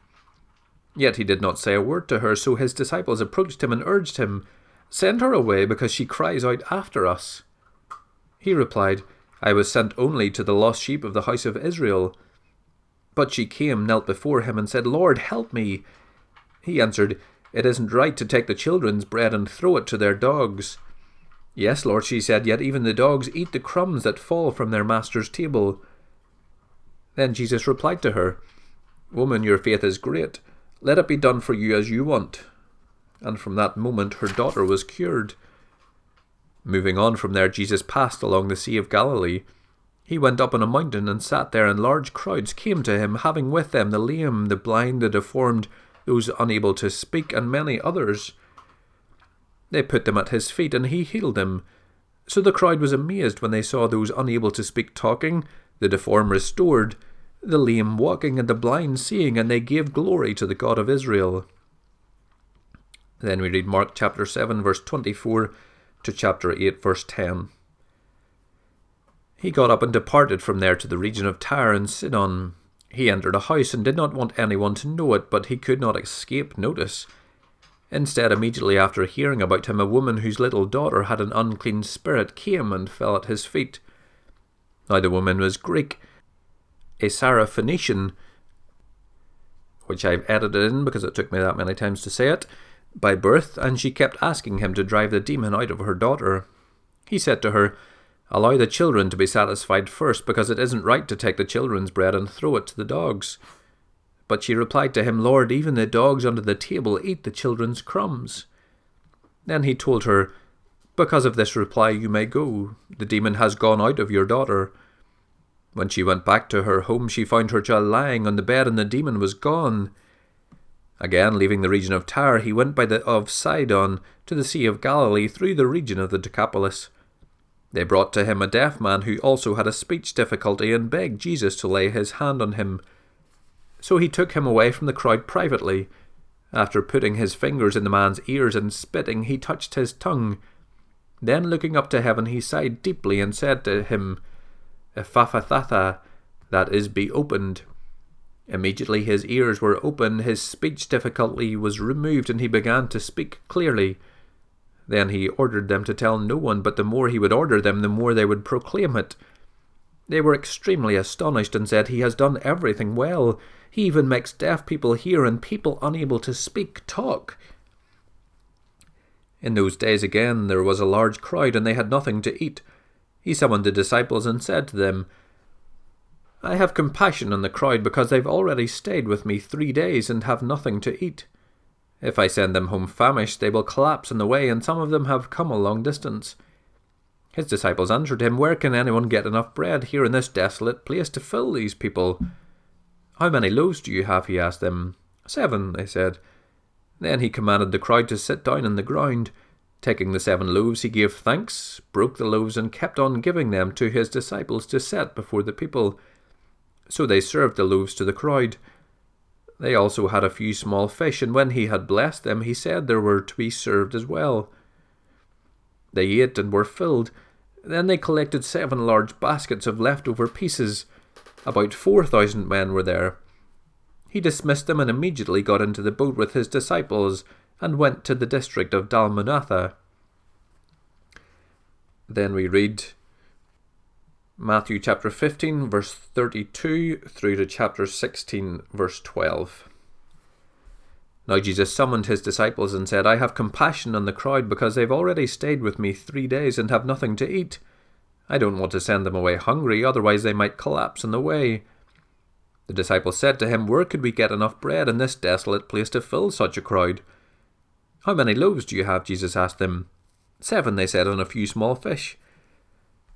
Yet he did not say a word to her, so his disciples approached him and urged him, Send her away, because she cries out after us. He replied, I was sent only to the lost sheep of the house of Israel. But she came, knelt before him, and said, Lord, help me. He answered, It isn't right to take the children's bread and throw it to their dogs. Yes, Lord, she said, yet even the dogs eat the crumbs that fall from their master's table. Then Jesus replied to her, Woman, your faith is great. Let it be done for you as you want. And from that moment her daughter was cured. Moving on from there, Jesus passed along the Sea of Galilee. He went up on a mountain and sat there, and large crowds came to him, having with them the lame, the blind, the deformed, those unable to speak, and many others. They put them at his feet, and he healed them. So the crowd was amazed when they saw those unable to speak talking, the deformed restored, the lame walking, and the blind seeing, and they gave glory to the God of Israel. Then we read Mark chapter 7, verse 24 to chapter 8, verse 10. He got up and departed from there to the region of Tyre and Sidon. He entered a house and did not want anyone to know it, but he could not escape notice. Instead, immediately after hearing about him, a woman whose little daughter had an unclean spirit came and fell at his feet. Now the woman was Greek, a Syrophoenician, which I've edited in because it took me that many times to say it, by birth, and she kept asking him to drive the demon out of her daughter. He said to her, Allow the children to be satisfied first, because it isn't right to take the children's bread and throw it to the dogs. But she replied to him, Lord, even the dogs under the table eat the children's crumbs. Then he told her, Because of this reply you may go. The demon has gone out of your daughter. When she went back to her home, she found her child lying on the bed, and the demon was gone. Again, leaving the region of Tyre, he went by the of Sidon to the Sea of Galilee through the region of the Decapolis. They brought to him a deaf man who also had a speech difficulty and begged Jesus to lay his hand on him. So he took him away from the crowd privately. After putting his fingers in the man's ears and spitting, he touched his tongue. Then looking up to heaven, he sighed deeply and said to him, Ephphatha, that is, be opened. Immediately his ears were open, his speech difficulty was removed, and he began to speak clearly. Then he ordered them to tell no one, but the more he would order them, the more they would proclaim it. They were extremely astonished and said, He has done everything well. He even makes deaf people hear and people unable to speak talk. In those days again there was a large crowd, and they had nothing to eat. He summoned the disciples and said to them, I have compassion on the crowd because they've already stayed with me three days and have nothing to eat. If I send them home famished, they will collapse on the way, and some of them have come a long distance. His disciples answered him, Where can anyone get enough bread here in this desolate place to fill these people? How many loaves do you have? he asked them. Seven, they said. Then he commanded the crowd to sit down on the ground. Taking the seven loaves, he gave thanks, broke the loaves, and kept on giving them to his disciples to set before the people. So they served the loaves to the crowd. They also had a few small fish, and when he had blessed them, he said there were to be served as well. They ate and were filled. Then they collected seven large baskets of leftover pieces. About four thousand men were there. He dismissed them and immediately got into the boat with his disciples and went to the district of Dalmanutha. Then we read Matthew chapter 15, verse 32 through to chapter 16, verse 12. Now Jesus summoned his disciples and said, I have compassion on the crowd because they've already stayed with me three days and have nothing to eat. I don't want to send them away hungry, otherwise they might collapse on the way. The disciples said to him, Where could we get enough bread in this desolate place to fill such a crowd? How many loaves do you have? Jesus asked them. Seven, they said, and a few small fish.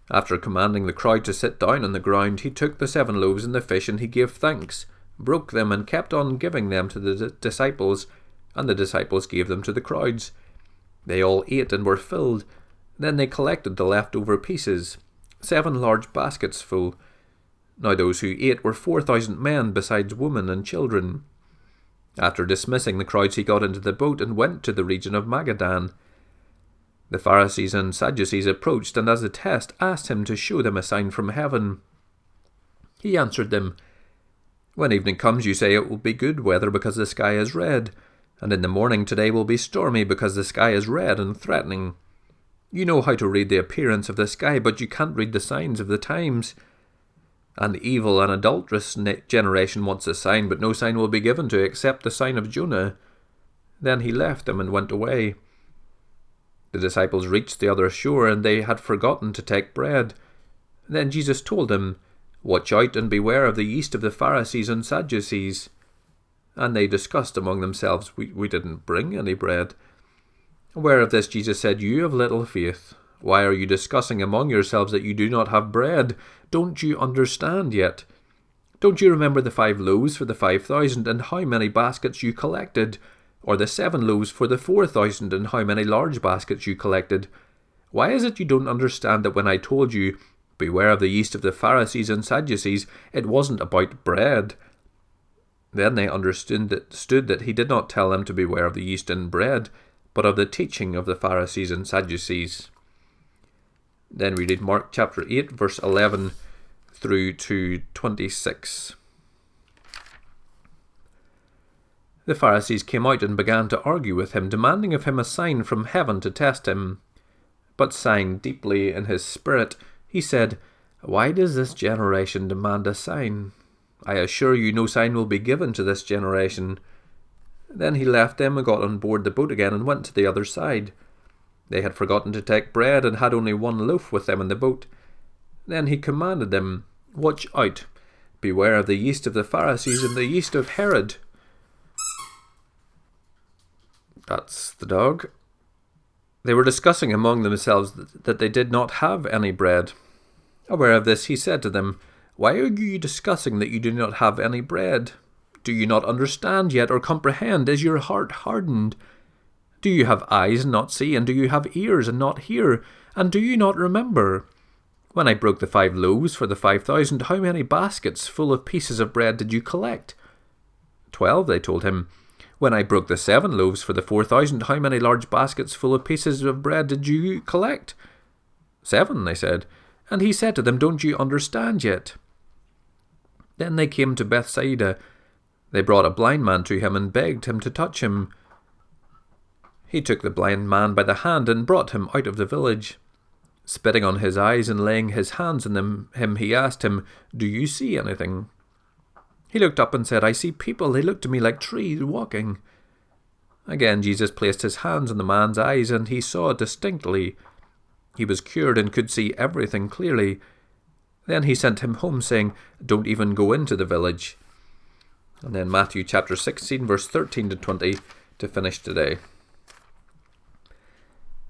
After commanding the crowd to sit down on the ground, he took the seven loaves and the fish, and he gave thanks, broke them, and kept on giving them to the disciples, and the disciples gave them to the crowds. They all ate and were filled. Then they collected the leftover pieces, seven large baskets full. Now those who ate were four thousand men, besides women and children. After dismissing the crowds, he got into the boat and went to the region of Magadan. The Pharisees and Sadducees approached and, as a test, asked him to show them a sign from heaven. He answered them, When evening comes, you say it will be good weather because the sky is red, and in the morning today will be stormy because the sky is red and threatening. You know how to read the appearance of the sky, but you can't read the signs of the times. An evil and adulterous generation wants a sign, but no sign will be given to it except the sign of Jonah. Then he left them and went away. The disciples reached the other shore, and they had forgotten to take bread. Then Jesus told them, Watch out and beware of the yeast of the Pharisees and Sadducees. And they discussed among themselves, We, we didn't bring any bread. Aware of this, Jesus said, You have little faith. Why are you discussing among yourselves that you do not have bread? Don't you understand yet? Don't you remember the five loaves for the five thousand, and how many baskets you collected? or the seven loaves for the four thousand, and how many large baskets you collected? Why is it you don't understand that when I told you, Beware of the yeast of the Pharisees and Sadducees, it wasn't about bread? Then they understood that, he did not tell them to beware of the yeast and bread, but of the teaching of the Pharisees and Sadducees. Then we read Mark chapter 8, verse 11 through to 26. The Pharisees came out and began to argue with him, demanding of him a sign from heaven to test him. But sighing deeply in his spirit, he said, Why does this generation demand a sign? I assure you, no sign will be given to this generation. Then he left them and got on board the boat again and went to the other side. They had forgotten to take bread and had only one loaf with them in the boat. Then he commanded them, Watch out, beware of the yeast of the Pharisees and the yeast of Herod. That's the dog. They were discussing among themselves that they did not have any bread. Aware of this, he said to them, Why are you discussing that you do not have any bread? Do you not understand yet or comprehend? Is your heart hardened? Do you have eyes and not see? And do you have ears and not hear? And do you not remember? When I broke the five loaves for the five thousand, how many baskets full of pieces of bread did you collect? Twelve, they told him. When I broke the seven loaves for the four thousand, how many large baskets full of pieces of bread did you collect? Seven, they said. And he said to them, Don't you understand yet? Then they came to Bethsaida. They brought a blind man to him and begged him to touch him. He took the blind man by the hand and brought him out of the village. Spitting on his eyes and laying his hands on them, him, he asked him, Do you see anything? He looked up and said, I see people. They look to me like trees walking. Again, Jesus placed his hands on the man's eyes, and he saw distinctly. He was cured and could see everything clearly. Then he sent him home, saying, Don't even go into the village. And then Matthew chapter 16, verse 13 to 20 to finish today.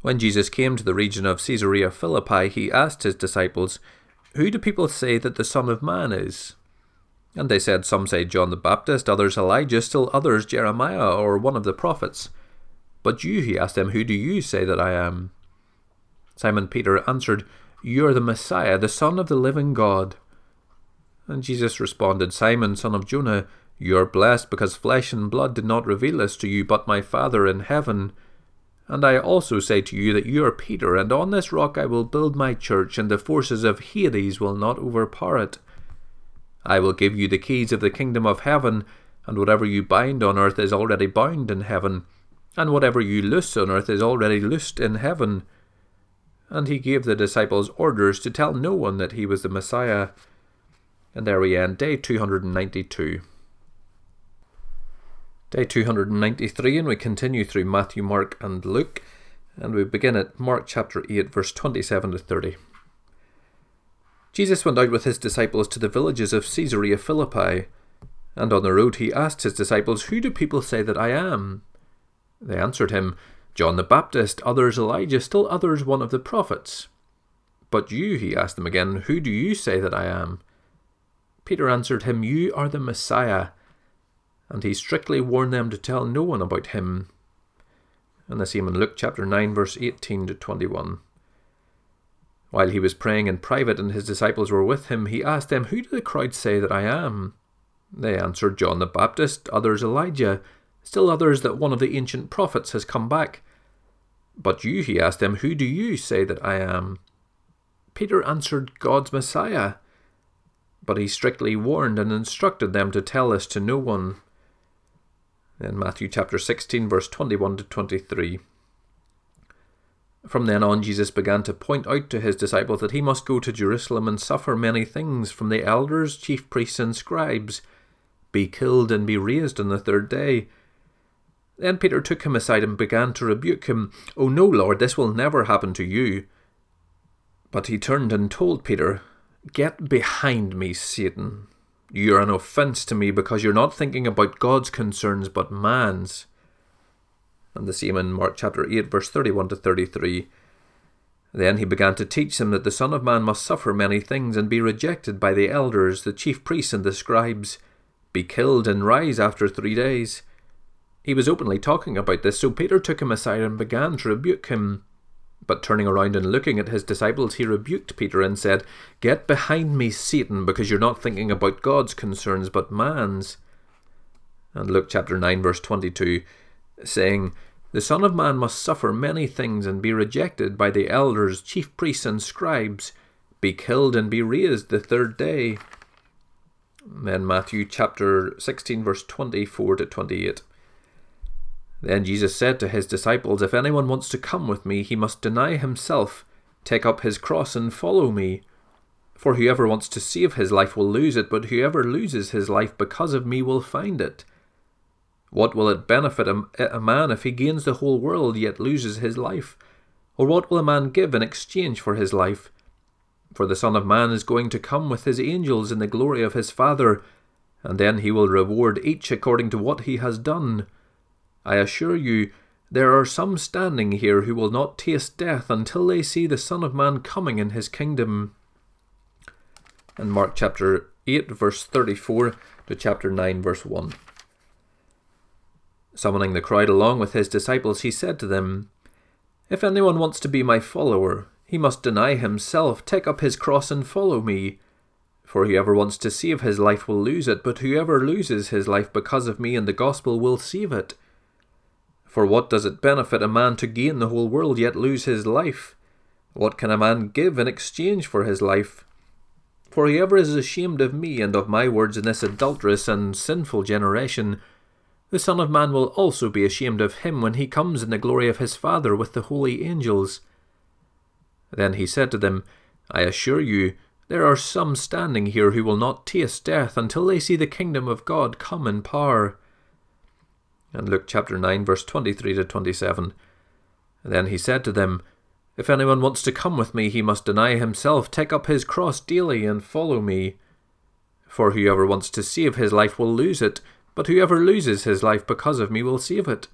When Jesus came to the region of Caesarea Philippi, he asked his disciples, Who do people say that the Son of Man is? And they said, Some say John the Baptist, others Elijah, still others Jeremiah, or one of the prophets. But you, he asked them, Who do you say that I am? Simon Peter answered, You are the Messiah, the Son of the living God. And Jesus responded, Simon, son of Jonah, you are blessed because flesh and blood did not reveal this to you, but my Father in heaven. And I also say to you that you are Peter, and on this rock I will build my church, and the forces of Hades will not overpower it. I will give you the keys of the kingdom of heaven, and whatever you bind on earth is already bound in heaven, and whatever you loose on earth is already loosed in heaven. And he gave the disciples orders to tell no one that he was the Messiah. And there we end day 292. Day 293, and we continue through Matthew, Mark, and Luke, and we begin at Mark chapter 8, verse 27 to 30. Jesus went out with his disciples to the villages of Caesarea Philippi, and on the road he asked his disciples, Who do people say that I am? They answered him, John the Baptist, others Elijah, still others one of the prophets. But you, he asked them again, who do you say that I am? Peter answered him, You are the Messiah. And he strictly warned them to tell no one about him. And the same in Luke chapter 9, verse 18 to 21. While he was praying in private and his disciples were with him, he asked them, Who do the crowd say that I am? They answered, John the Baptist, others Elijah, still others that one of the ancient prophets has come back. But you, he asked them, Who do you say that I am? Peter answered, God's Messiah. But he strictly warned and instructed them to tell this to no one. In Matthew chapter 16, verse 21 to 23. From then on, Jesus began to point out to his disciples that he must go to Jerusalem and suffer many things from the elders, chief priests, and scribes, be killed, and be raised on the third day. Then Peter took him aside and began to rebuke him. Oh, no, Lord, this will never happen to you. But he turned and told Peter, Get behind me, Satan. You're an offence to me because you're not thinking about God's concerns but man's. And the same in Mark chapter 8, verse 31 to 33. Then he began to teach them that the Son of Man must suffer many things and be rejected by the elders, the chief priests, and the scribes, be killed and rise after three days. He was openly talking about this, so Peter took him aside and began to rebuke him. But turning around and looking at his disciples, he rebuked Peter and said, Get behind me, Satan, because you're not thinking about God's concerns but man's. And Luke chapter 9, verse 22, saying, The Son of Man must suffer many things and be rejected by the elders, chief priests, and scribes, be killed and be raised the third day. Then Matthew chapter 16, verse 24 to 28. Then Jesus said to his disciples, If anyone wants to come with me, he must deny himself, take up his cross, and follow me. For whoever wants to save his life will lose it, but whoever loses his life because of me will find it. What will it benefit a, man if he gains the whole world yet loses his life? Or what will a man give in exchange for his life? For the Son of Man is going to come with his angels in the glory of his Father, and then he will reward each according to what he has done. I assure you, there are some standing here who will not taste death until they see the Son of Man coming in his kingdom. In Mark chapter 8, verse 34 to chapter 9, verse 1. Summoning the crowd along with his disciples, he said to them, If anyone wants to be my follower, he must deny himself, take up his cross, and follow me. For whoever wants to save his life will lose it, but whoever loses his life because of me and the gospel will save it. For what does it benefit a man to gain the whole world yet lose his life? What can a man give in exchange for his life? For whoever is ashamed of me and of my words in this adulterous and sinful generation, the Son of Man will also be ashamed of him when he comes in the glory of his Father with the holy angels. Then he said to them, I assure you, there are some standing here who will not taste death until they see the kingdom of God come in power and Luke chapter 9, verse 23 to 27. Then he said to them, If anyone wants to come with me, he must deny himself, take up his cross daily, and follow me. For whoever wants to save his life will lose it, but whoever loses his life because of me will save it.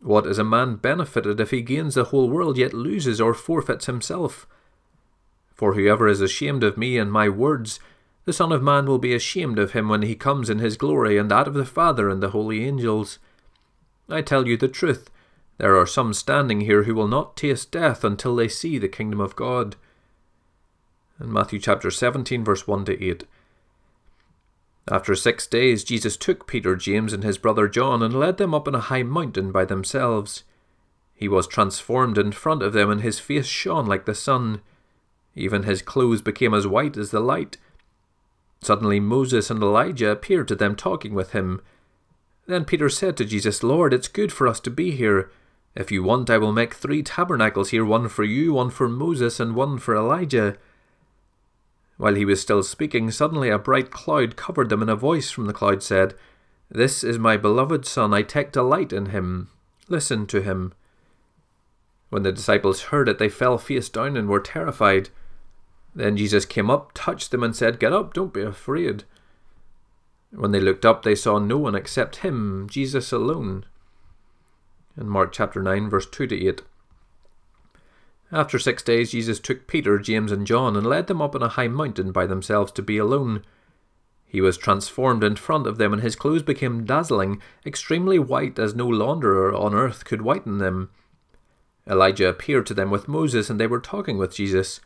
What is a man benefited if he gains the whole world yet loses or forfeits himself? For whoever is ashamed of me and my words, the Son of Man will be ashamed of him when he comes in his glory and that of the Father and the holy angels. I tell you the truth, there are some standing here who will not taste death until they see the kingdom of God. In Matthew chapter 17, verse 1 to 8. After six days, Jesus took Peter, James, and his brother John and led them up on a high mountain by themselves. He was transformed in front of them, and his face shone like the sun. Even his clothes became as white as the light. Suddenly Moses and Elijah appeared to them talking with him. Then Peter said to Jesus, Lord, it's good for us to be here. If you want, I will make three tabernacles here one for you, one for Moses, and one for Elijah. While he was still speaking, suddenly a bright cloud covered them, and a voice from the cloud said, This is my beloved Son, I take delight in him. Listen to him. When the disciples heard it, they fell face down and were terrified. Then Jesus came up, touched them, and said, Get up, don't be afraid. When they looked up, they saw no one except him, Jesus alone. In Mark chapter 9, verse 2 to 8. After six days, Jesus took Peter, James, and John and led them up on a high mountain by themselves to be alone. He was transformed in front of them, and his clothes became dazzling, extremely white, as no launderer on earth could whiten them. Elijah appeared to them with Moses, and they were talking with Jesus.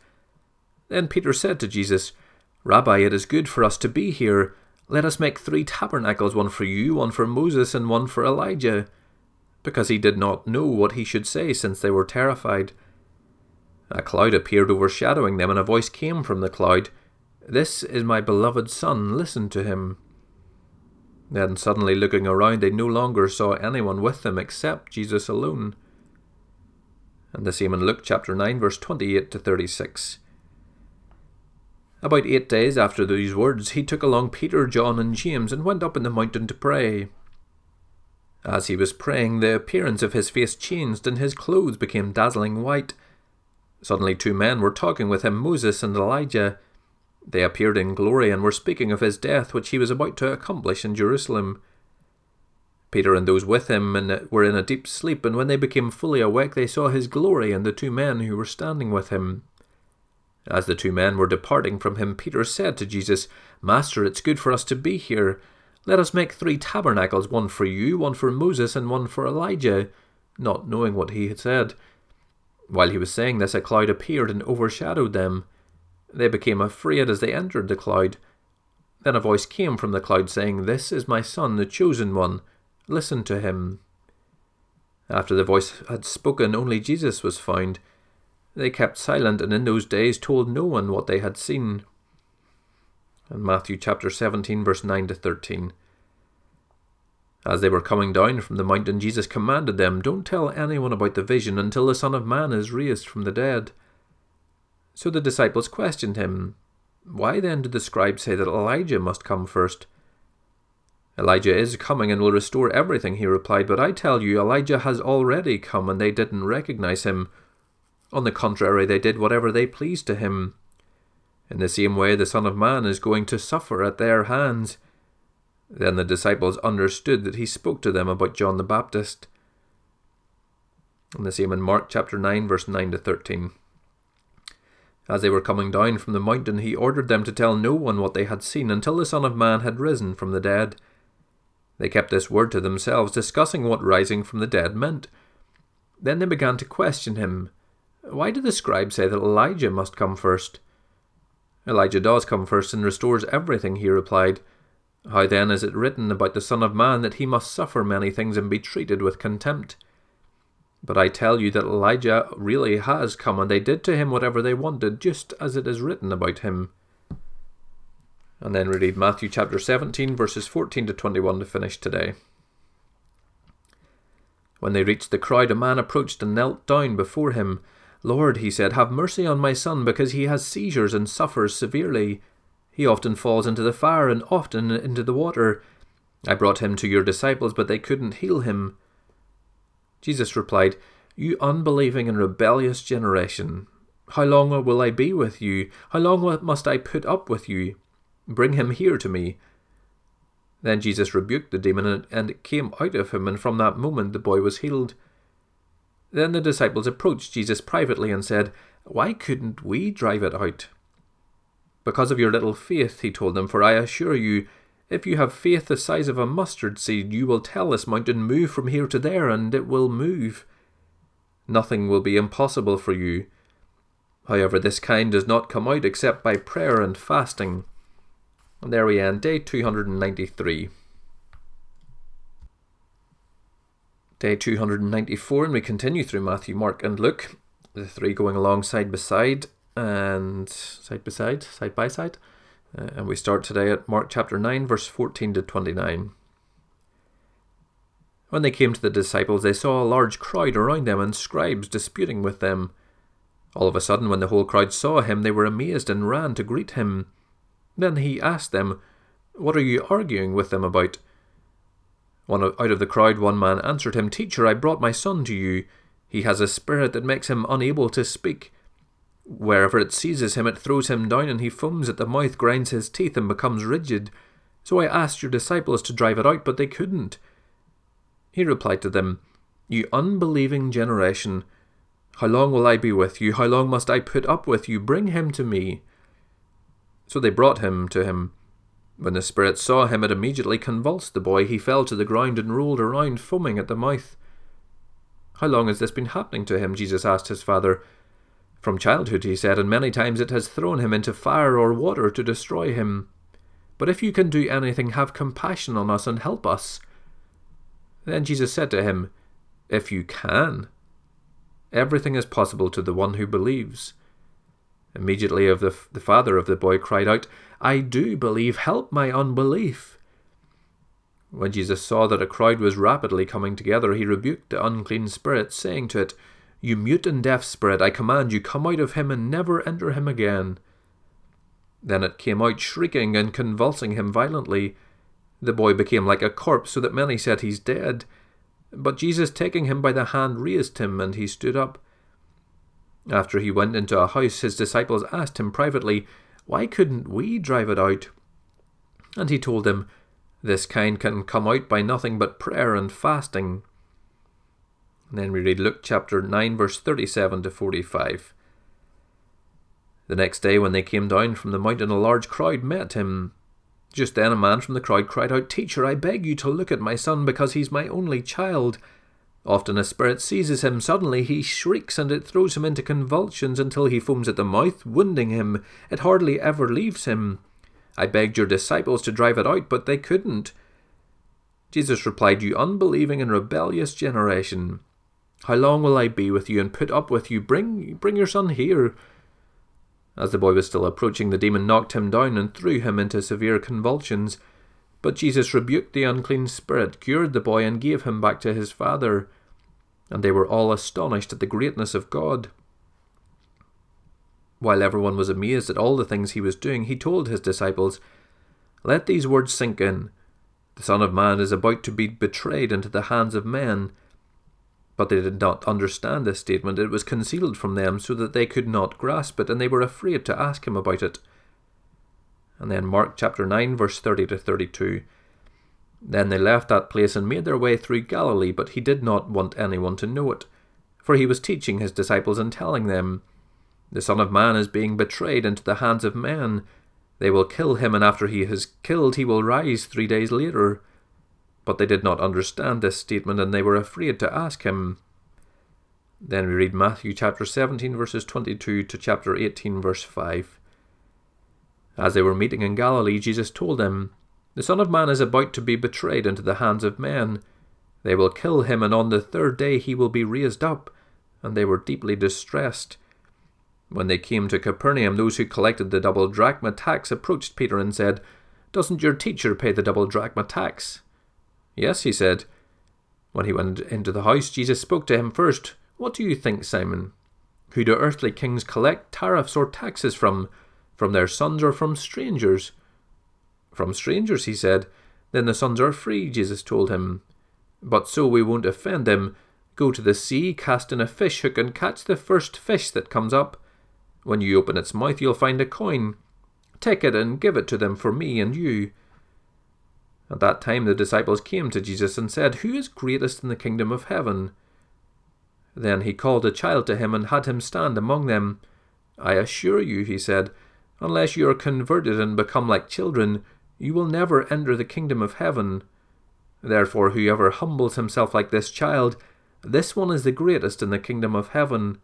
Then Peter said to Jesus, Rabbi, it is good for us to be here. Let us make three tabernacles, one for you, one for Moses, and one for Elijah. Because he did not know what he should say, since they were terrified. A cloud appeared overshadowing them, and a voice came from the cloud This is my beloved Son, listen to him. Then, suddenly looking around, they no longer saw anyone with them except Jesus alone. And the same in Luke chapter 9, verse 28 to 36. About eight days after these words, he took along Peter, John, and James and went up in the mountain to pray. As he was praying, the appearance of his face changed, and his clothes became dazzling white. Suddenly, two men were talking with him, Moses and Elijah. They appeared in glory and were speaking of his death, which he was about to accomplish in Jerusalem. Peter and those with him were in a deep sleep, and when they became fully awake, they saw his glory and the two men who were standing with him. As the two men were departing from him, Peter said to Jesus, Master, it's good for us to be here. Let us make three tabernacles, one for you, one for Moses, and one for Elijah, not knowing what he had said. While he was saying this, a cloud appeared and overshadowed them. They became afraid as they entered the cloud. Then a voice came from the cloud saying, This is my son, the chosen one. Listen to him. After the voice had spoken, only Jesus was found. They kept silent and in those days told no one what they had seen. And Matthew chapter 17, verse 9 to 13. As they were coming down from the mountain, Jesus commanded them, Don't tell anyone about the vision until the Son of Man is raised from the dead. So the disciples questioned him, Why then did the scribes say that Elijah must come first? Elijah is coming and will restore everything, he replied, but I tell you, Elijah has already come, and they didn't recognize him. On the contrary, they did whatever they pleased to him. In the same way, the Son of Man is going to suffer at their hands. Then the disciples understood that he spoke to them about John the Baptist. And the same in Mark chapter 9, verse 9 to 13. As they were coming down from the mountain, he ordered them to tell no one what they had seen until the Son of Man had risen from the dead. They kept this word to themselves, discussing what rising from the dead meant. Then they began to question him. Why did the scribes say that Elijah must come first? Elijah does come first and restores everything, he replied. How then is it written about the Son of Man that he must suffer many things and be treated with contempt? But I tell you that Elijah really has come, and they did to him whatever they wanted, just as it is written about him. And then we read Matthew chapter 17, verses 14 to 21 to finish today. When they reached the crowd, a man approached and knelt down before him. Lord, he said, have mercy on my son, because he has seizures and suffers severely. He often falls into the fire and often into the water. I brought him to your disciples, but they couldn't heal him. Jesus replied, You unbelieving and rebellious generation, how long will I be with you? How long must I put up with you? Bring him here to me. Then Jesus rebuked the demon, and it came out of him, and from that moment the boy was healed. Then the disciples approached Jesus privately and said, Why couldn't we drive it out? Because of your little faith, he told them, for I assure you, if you have faith the size of a mustard seed, you will tell this mountain, Move from here to there, and it will move. Nothing will be impossible for you. However, this kind does not come out except by prayer and fasting. And there we end, day 293. Day 294, and we continue through Matthew, Mark, and Luke, the three going along side by side and side by side, side by side. Uh, and we start today at Mark chapter 9, verse 14 to 29. When they came to the disciples, they saw a large crowd around them and scribes disputing with them. All of a sudden, when the whole crowd saw him, they were amazed and ran to greet him. Then he asked them, What are you arguing with them about? One out of the crowd, one man answered him, Teacher, I brought my son to you. He has a spirit that makes him unable to speak. Wherever it seizes him, it throws him down, and he foams at the mouth, grinds his teeth, and becomes rigid. So I asked your disciples to drive it out, but they couldn't. He replied to them, You unbelieving generation, How long will I be with you? How long must I put up with you? Bring him to me. So they brought him to him. When the spirit saw him, it immediately convulsed the boy. He fell to the ground and rolled around, foaming at the mouth. How long has this been happening to him? Jesus asked his father. From childhood, he said, and many times it has thrown him into fire or water to destroy him. But if you can do anything, have compassion on us and help us. Then Jesus said to him, If you can. Everything is possible to the one who believes. Immediately the, the father of the boy cried out, I do believe, help my unbelief. When Jesus saw that a crowd was rapidly coming together, he rebuked the unclean spirit, saying to it, You mute and deaf spirit, I command you, come out of him and never enter him again. Then it came out shrieking and convulsing him violently. The boy became like a corpse, so that many said, He's dead. But Jesus, taking him by the hand, raised him, and he stood up. After he went into a house, his disciples asked him privately, Why couldn't we drive it out? And he told them, This kind can come out by nothing but prayer and fasting. And then we read Luke chapter 9, verse 37 to 45. The next day, when they came down from the mountain, a large crowd met him. Just then, a man from the crowd cried out, Teacher, I beg you to look at my son, because he's my only child. Often a spirit seizes him. Suddenly he shrieks, and it throws him into convulsions until he foams at the mouth, wounding him. It hardly ever leaves him. I begged your disciples to drive it out, but they couldn't. Jesus replied, You unbelieving and rebellious generation, how long will I be with you and put up with you? Bring, bring your son here. As the boy was still approaching, the demon knocked him down and threw him into severe convulsions. But Jesus rebuked the unclean spirit, cured the boy, and gave him back to his father. And they were all astonished at the greatness of God. While everyone was amazed at all the things he was doing, he told his disciples, Let these words sink in. The Son of Man is about to be betrayed into the hands of men. But they did not understand this statement. It was concealed from them so that they could not grasp it, and they were afraid to ask him about it. And then Mark chapter 9, verse 30 to 32. Then they left that place and made their way through Galilee, but he did not want anyone to know it. For he was teaching his disciples and telling them, The Son of Man is being betrayed into the hands of men. They will kill him, and after he is killed, he will rise three days later. But they did not understand this statement, and they were afraid to ask him. Then we read Matthew chapter 17, verses 22 to chapter 18, verse 5. As they were meeting in Galilee, Jesus told them, The Son of Man is about to be betrayed into the hands of men. They will kill him, and on the third day he will be raised up. And they were deeply distressed. When they came to Capernaum, those who collected the double drachma tax approached Peter and said, Doesn't your teacher pay the double drachma tax? Yes, he said. When he went into the house, Jesus spoke to him first. What do you think, Simon? Who do earthly kings collect tariffs or taxes from? From their sons or from strangers? From strangers, he said. Then the sons are free, Jesus told him. But so we won't offend them. Go to the sea, cast in a fish hook, and catch the first fish that comes up. When you open its mouth, you'll find a coin. Take it and give it to them for me and you. At that time the disciples came to Jesus and said, Who is greatest in the kingdom of heaven? Then he called a child to him and had him stand among them. I assure you, he said, unless you are converted and become like children, you will never enter the kingdom of heaven. Therefore, whoever humbles himself like this child, this one is the greatest in the kingdom of heaven.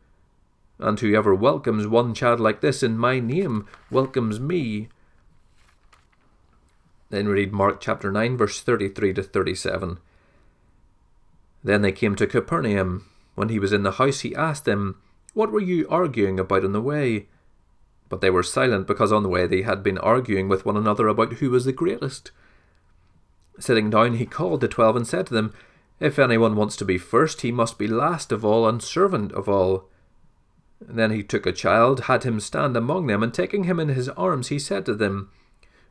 And whoever welcomes one child like this in my name welcomes me. Then read Mark chapter 9, verse 33 to 37. Then they came to Capernaum. When he was in the house, he asked them, What were you arguing about on the way? But they were silent because on the way they had been arguing with one another about who was the greatest. Sitting down, he called the twelve and said to them, If anyone wants to be first, he must be last of all and servant of all. Then he took a child, had him stand among them, and taking him in his arms, he said to them,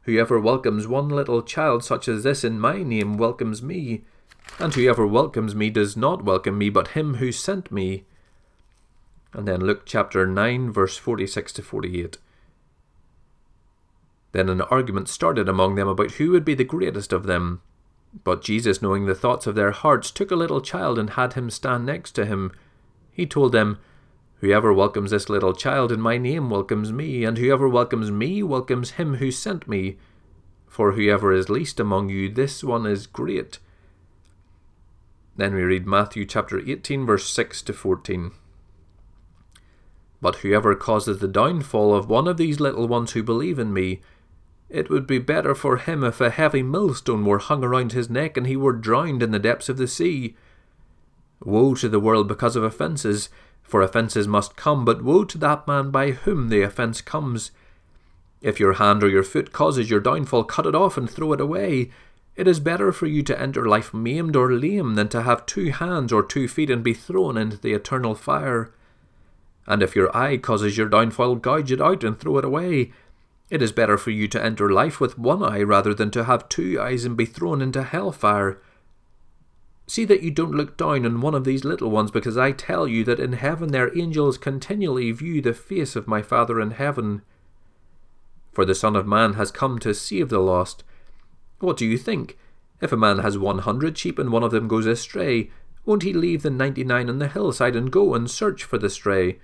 Whoever welcomes one little child such as this in my name welcomes me, and whoever welcomes me does not welcome me, but him who sent me. And then Luke chapter 9, verse 46 to 48. Then an argument started among them about who would be the greatest of them. But Jesus, knowing the thoughts of their hearts, took a little child and had him stand next to him. He told them, Whoever welcomes this little child in my name welcomes me, and whoever welcomes me welcomes him who sent me. For whoever is least among you, this one is great. Then we read Matthew chapter 18, verse 6 to 14. But whoever causes the downfall of one of these little ones who believe in me, it would be better for him if a heavy millstone were hung around his neck and he were drowned in the depths of the sea. Woe to the world because of offences! For offences must come, but woe to that man by whom the offence comes. If your hand or your foot causes your downfall, cut it off and throw it away. It is better for you to enter life maimed or lame than to have two hands or two feet and be thrown into the eternal fire. And if your eye causes your downfall, gouge it out and throw it away. It is better for you to enter life with one eye rather than to have two eyes and be thrown into hell fire. See that you don't look down on one of these little ones, because I tell you that in heaven their angels continually view the face of my Father in heaven. For the Son of Man has come to save the lost. What do you think? If a man has one hundred sheep and one of them goes astray, won't he leave the ninety nine on the hillside and go and search for the stray?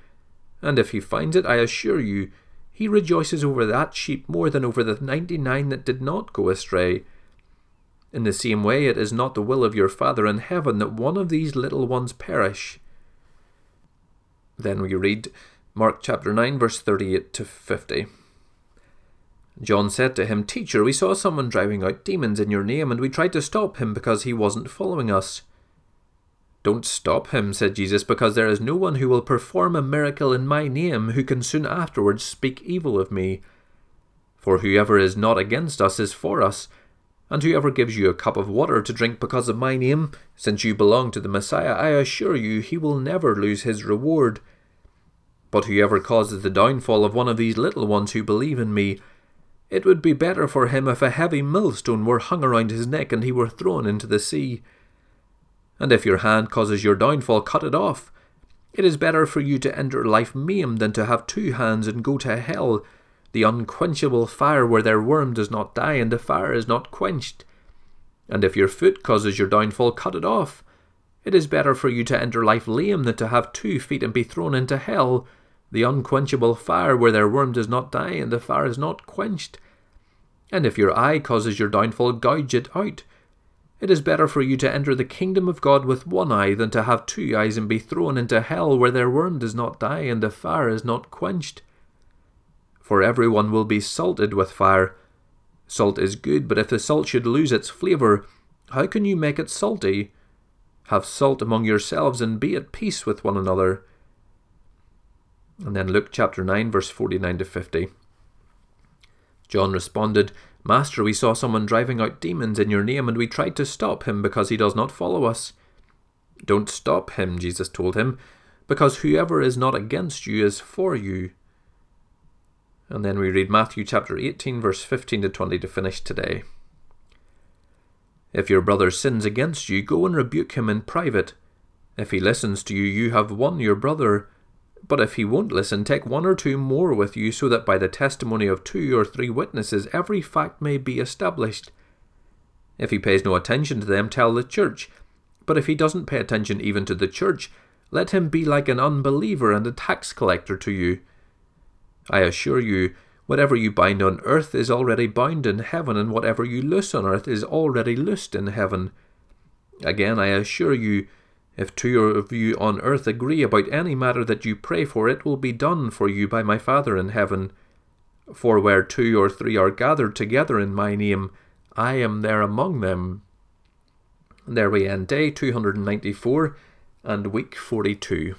And if he finds it, I assure you, he rejoices over that sheep more than over the ninety nine that did not go astray. In the same way, it is not the will of your Father in heaven that one of these little ones perish. Then we read Mark chapter 9, verse 38 to 50. John said to him, Teacher, we saw someone driving out demons in your name, and we tried to stop him because he wasn't following us. Don't stop him, said Jesus, because there is no one who will perform a miracle in my name who can soon afterwards speak evil of me. For whoever is not against us is for us and whoever gives you a cup of water to drink because of my name, since you belong to the Messiah, I assure you he will never lose his reward. But whoever causes the downfall of one of these little ones who believe in me, it would be better for him if a heavy millstone were hung around his neck and he were thrown into the sea. And if your hand causes your downfall, cut it off. It is better for you to enter life maimed than to have two hands and go to hell the unquenchable fire where their worm does not die and the fire is not quenched. And if your foot causes your downfall, cut it off. It is better for you to enter life lame than to have two feet and be thrown into hell, the unquenchable fire where their worm does not die and the fire is not quenched. And if your eye causes your downfall, gouge it out. It is better for you to enter the kingdom of God with one eye than to have two eyes and be thrown into hell where their worm does not die and the fire is not quenched for everyone will be salted with fire. Salt is good, but if the salt should lose its flavour, how can you make it salty? Have salt among yourselves and be at peace with one another. And then Luke chapter 9, verse 49 to 50. John responded, Master, we saw someone driving out demons in your name, and we tried to stop him because he does not follow us. Don't stop him, Jesus told him, because whoever is not against you is for you. And then we read Matthew chapter 18, verse 15 to 20 to finish today. If your brother sins against you, go and rebuke him in private. If he listens to you, you have won your brother. But if he won't listen, take one or two more with you, so that by the testimony of two or three witnesses every fact may be established. If he pays no attention to them, tell the church. But if he doesn't pay attention even to the church, let him be like an unbeliever and a tax collector to you. I assure you, whatever you bind on earth is already bound in heaven, and whatever you loose on earth is already loosed in heaven. Again, I assure you, if two of you on earth agree about any matter that you pray for, it will be done for you by my Father in heaven. For where two or three are gathered together in my name, I am there among them. There we end day 294 and week 42.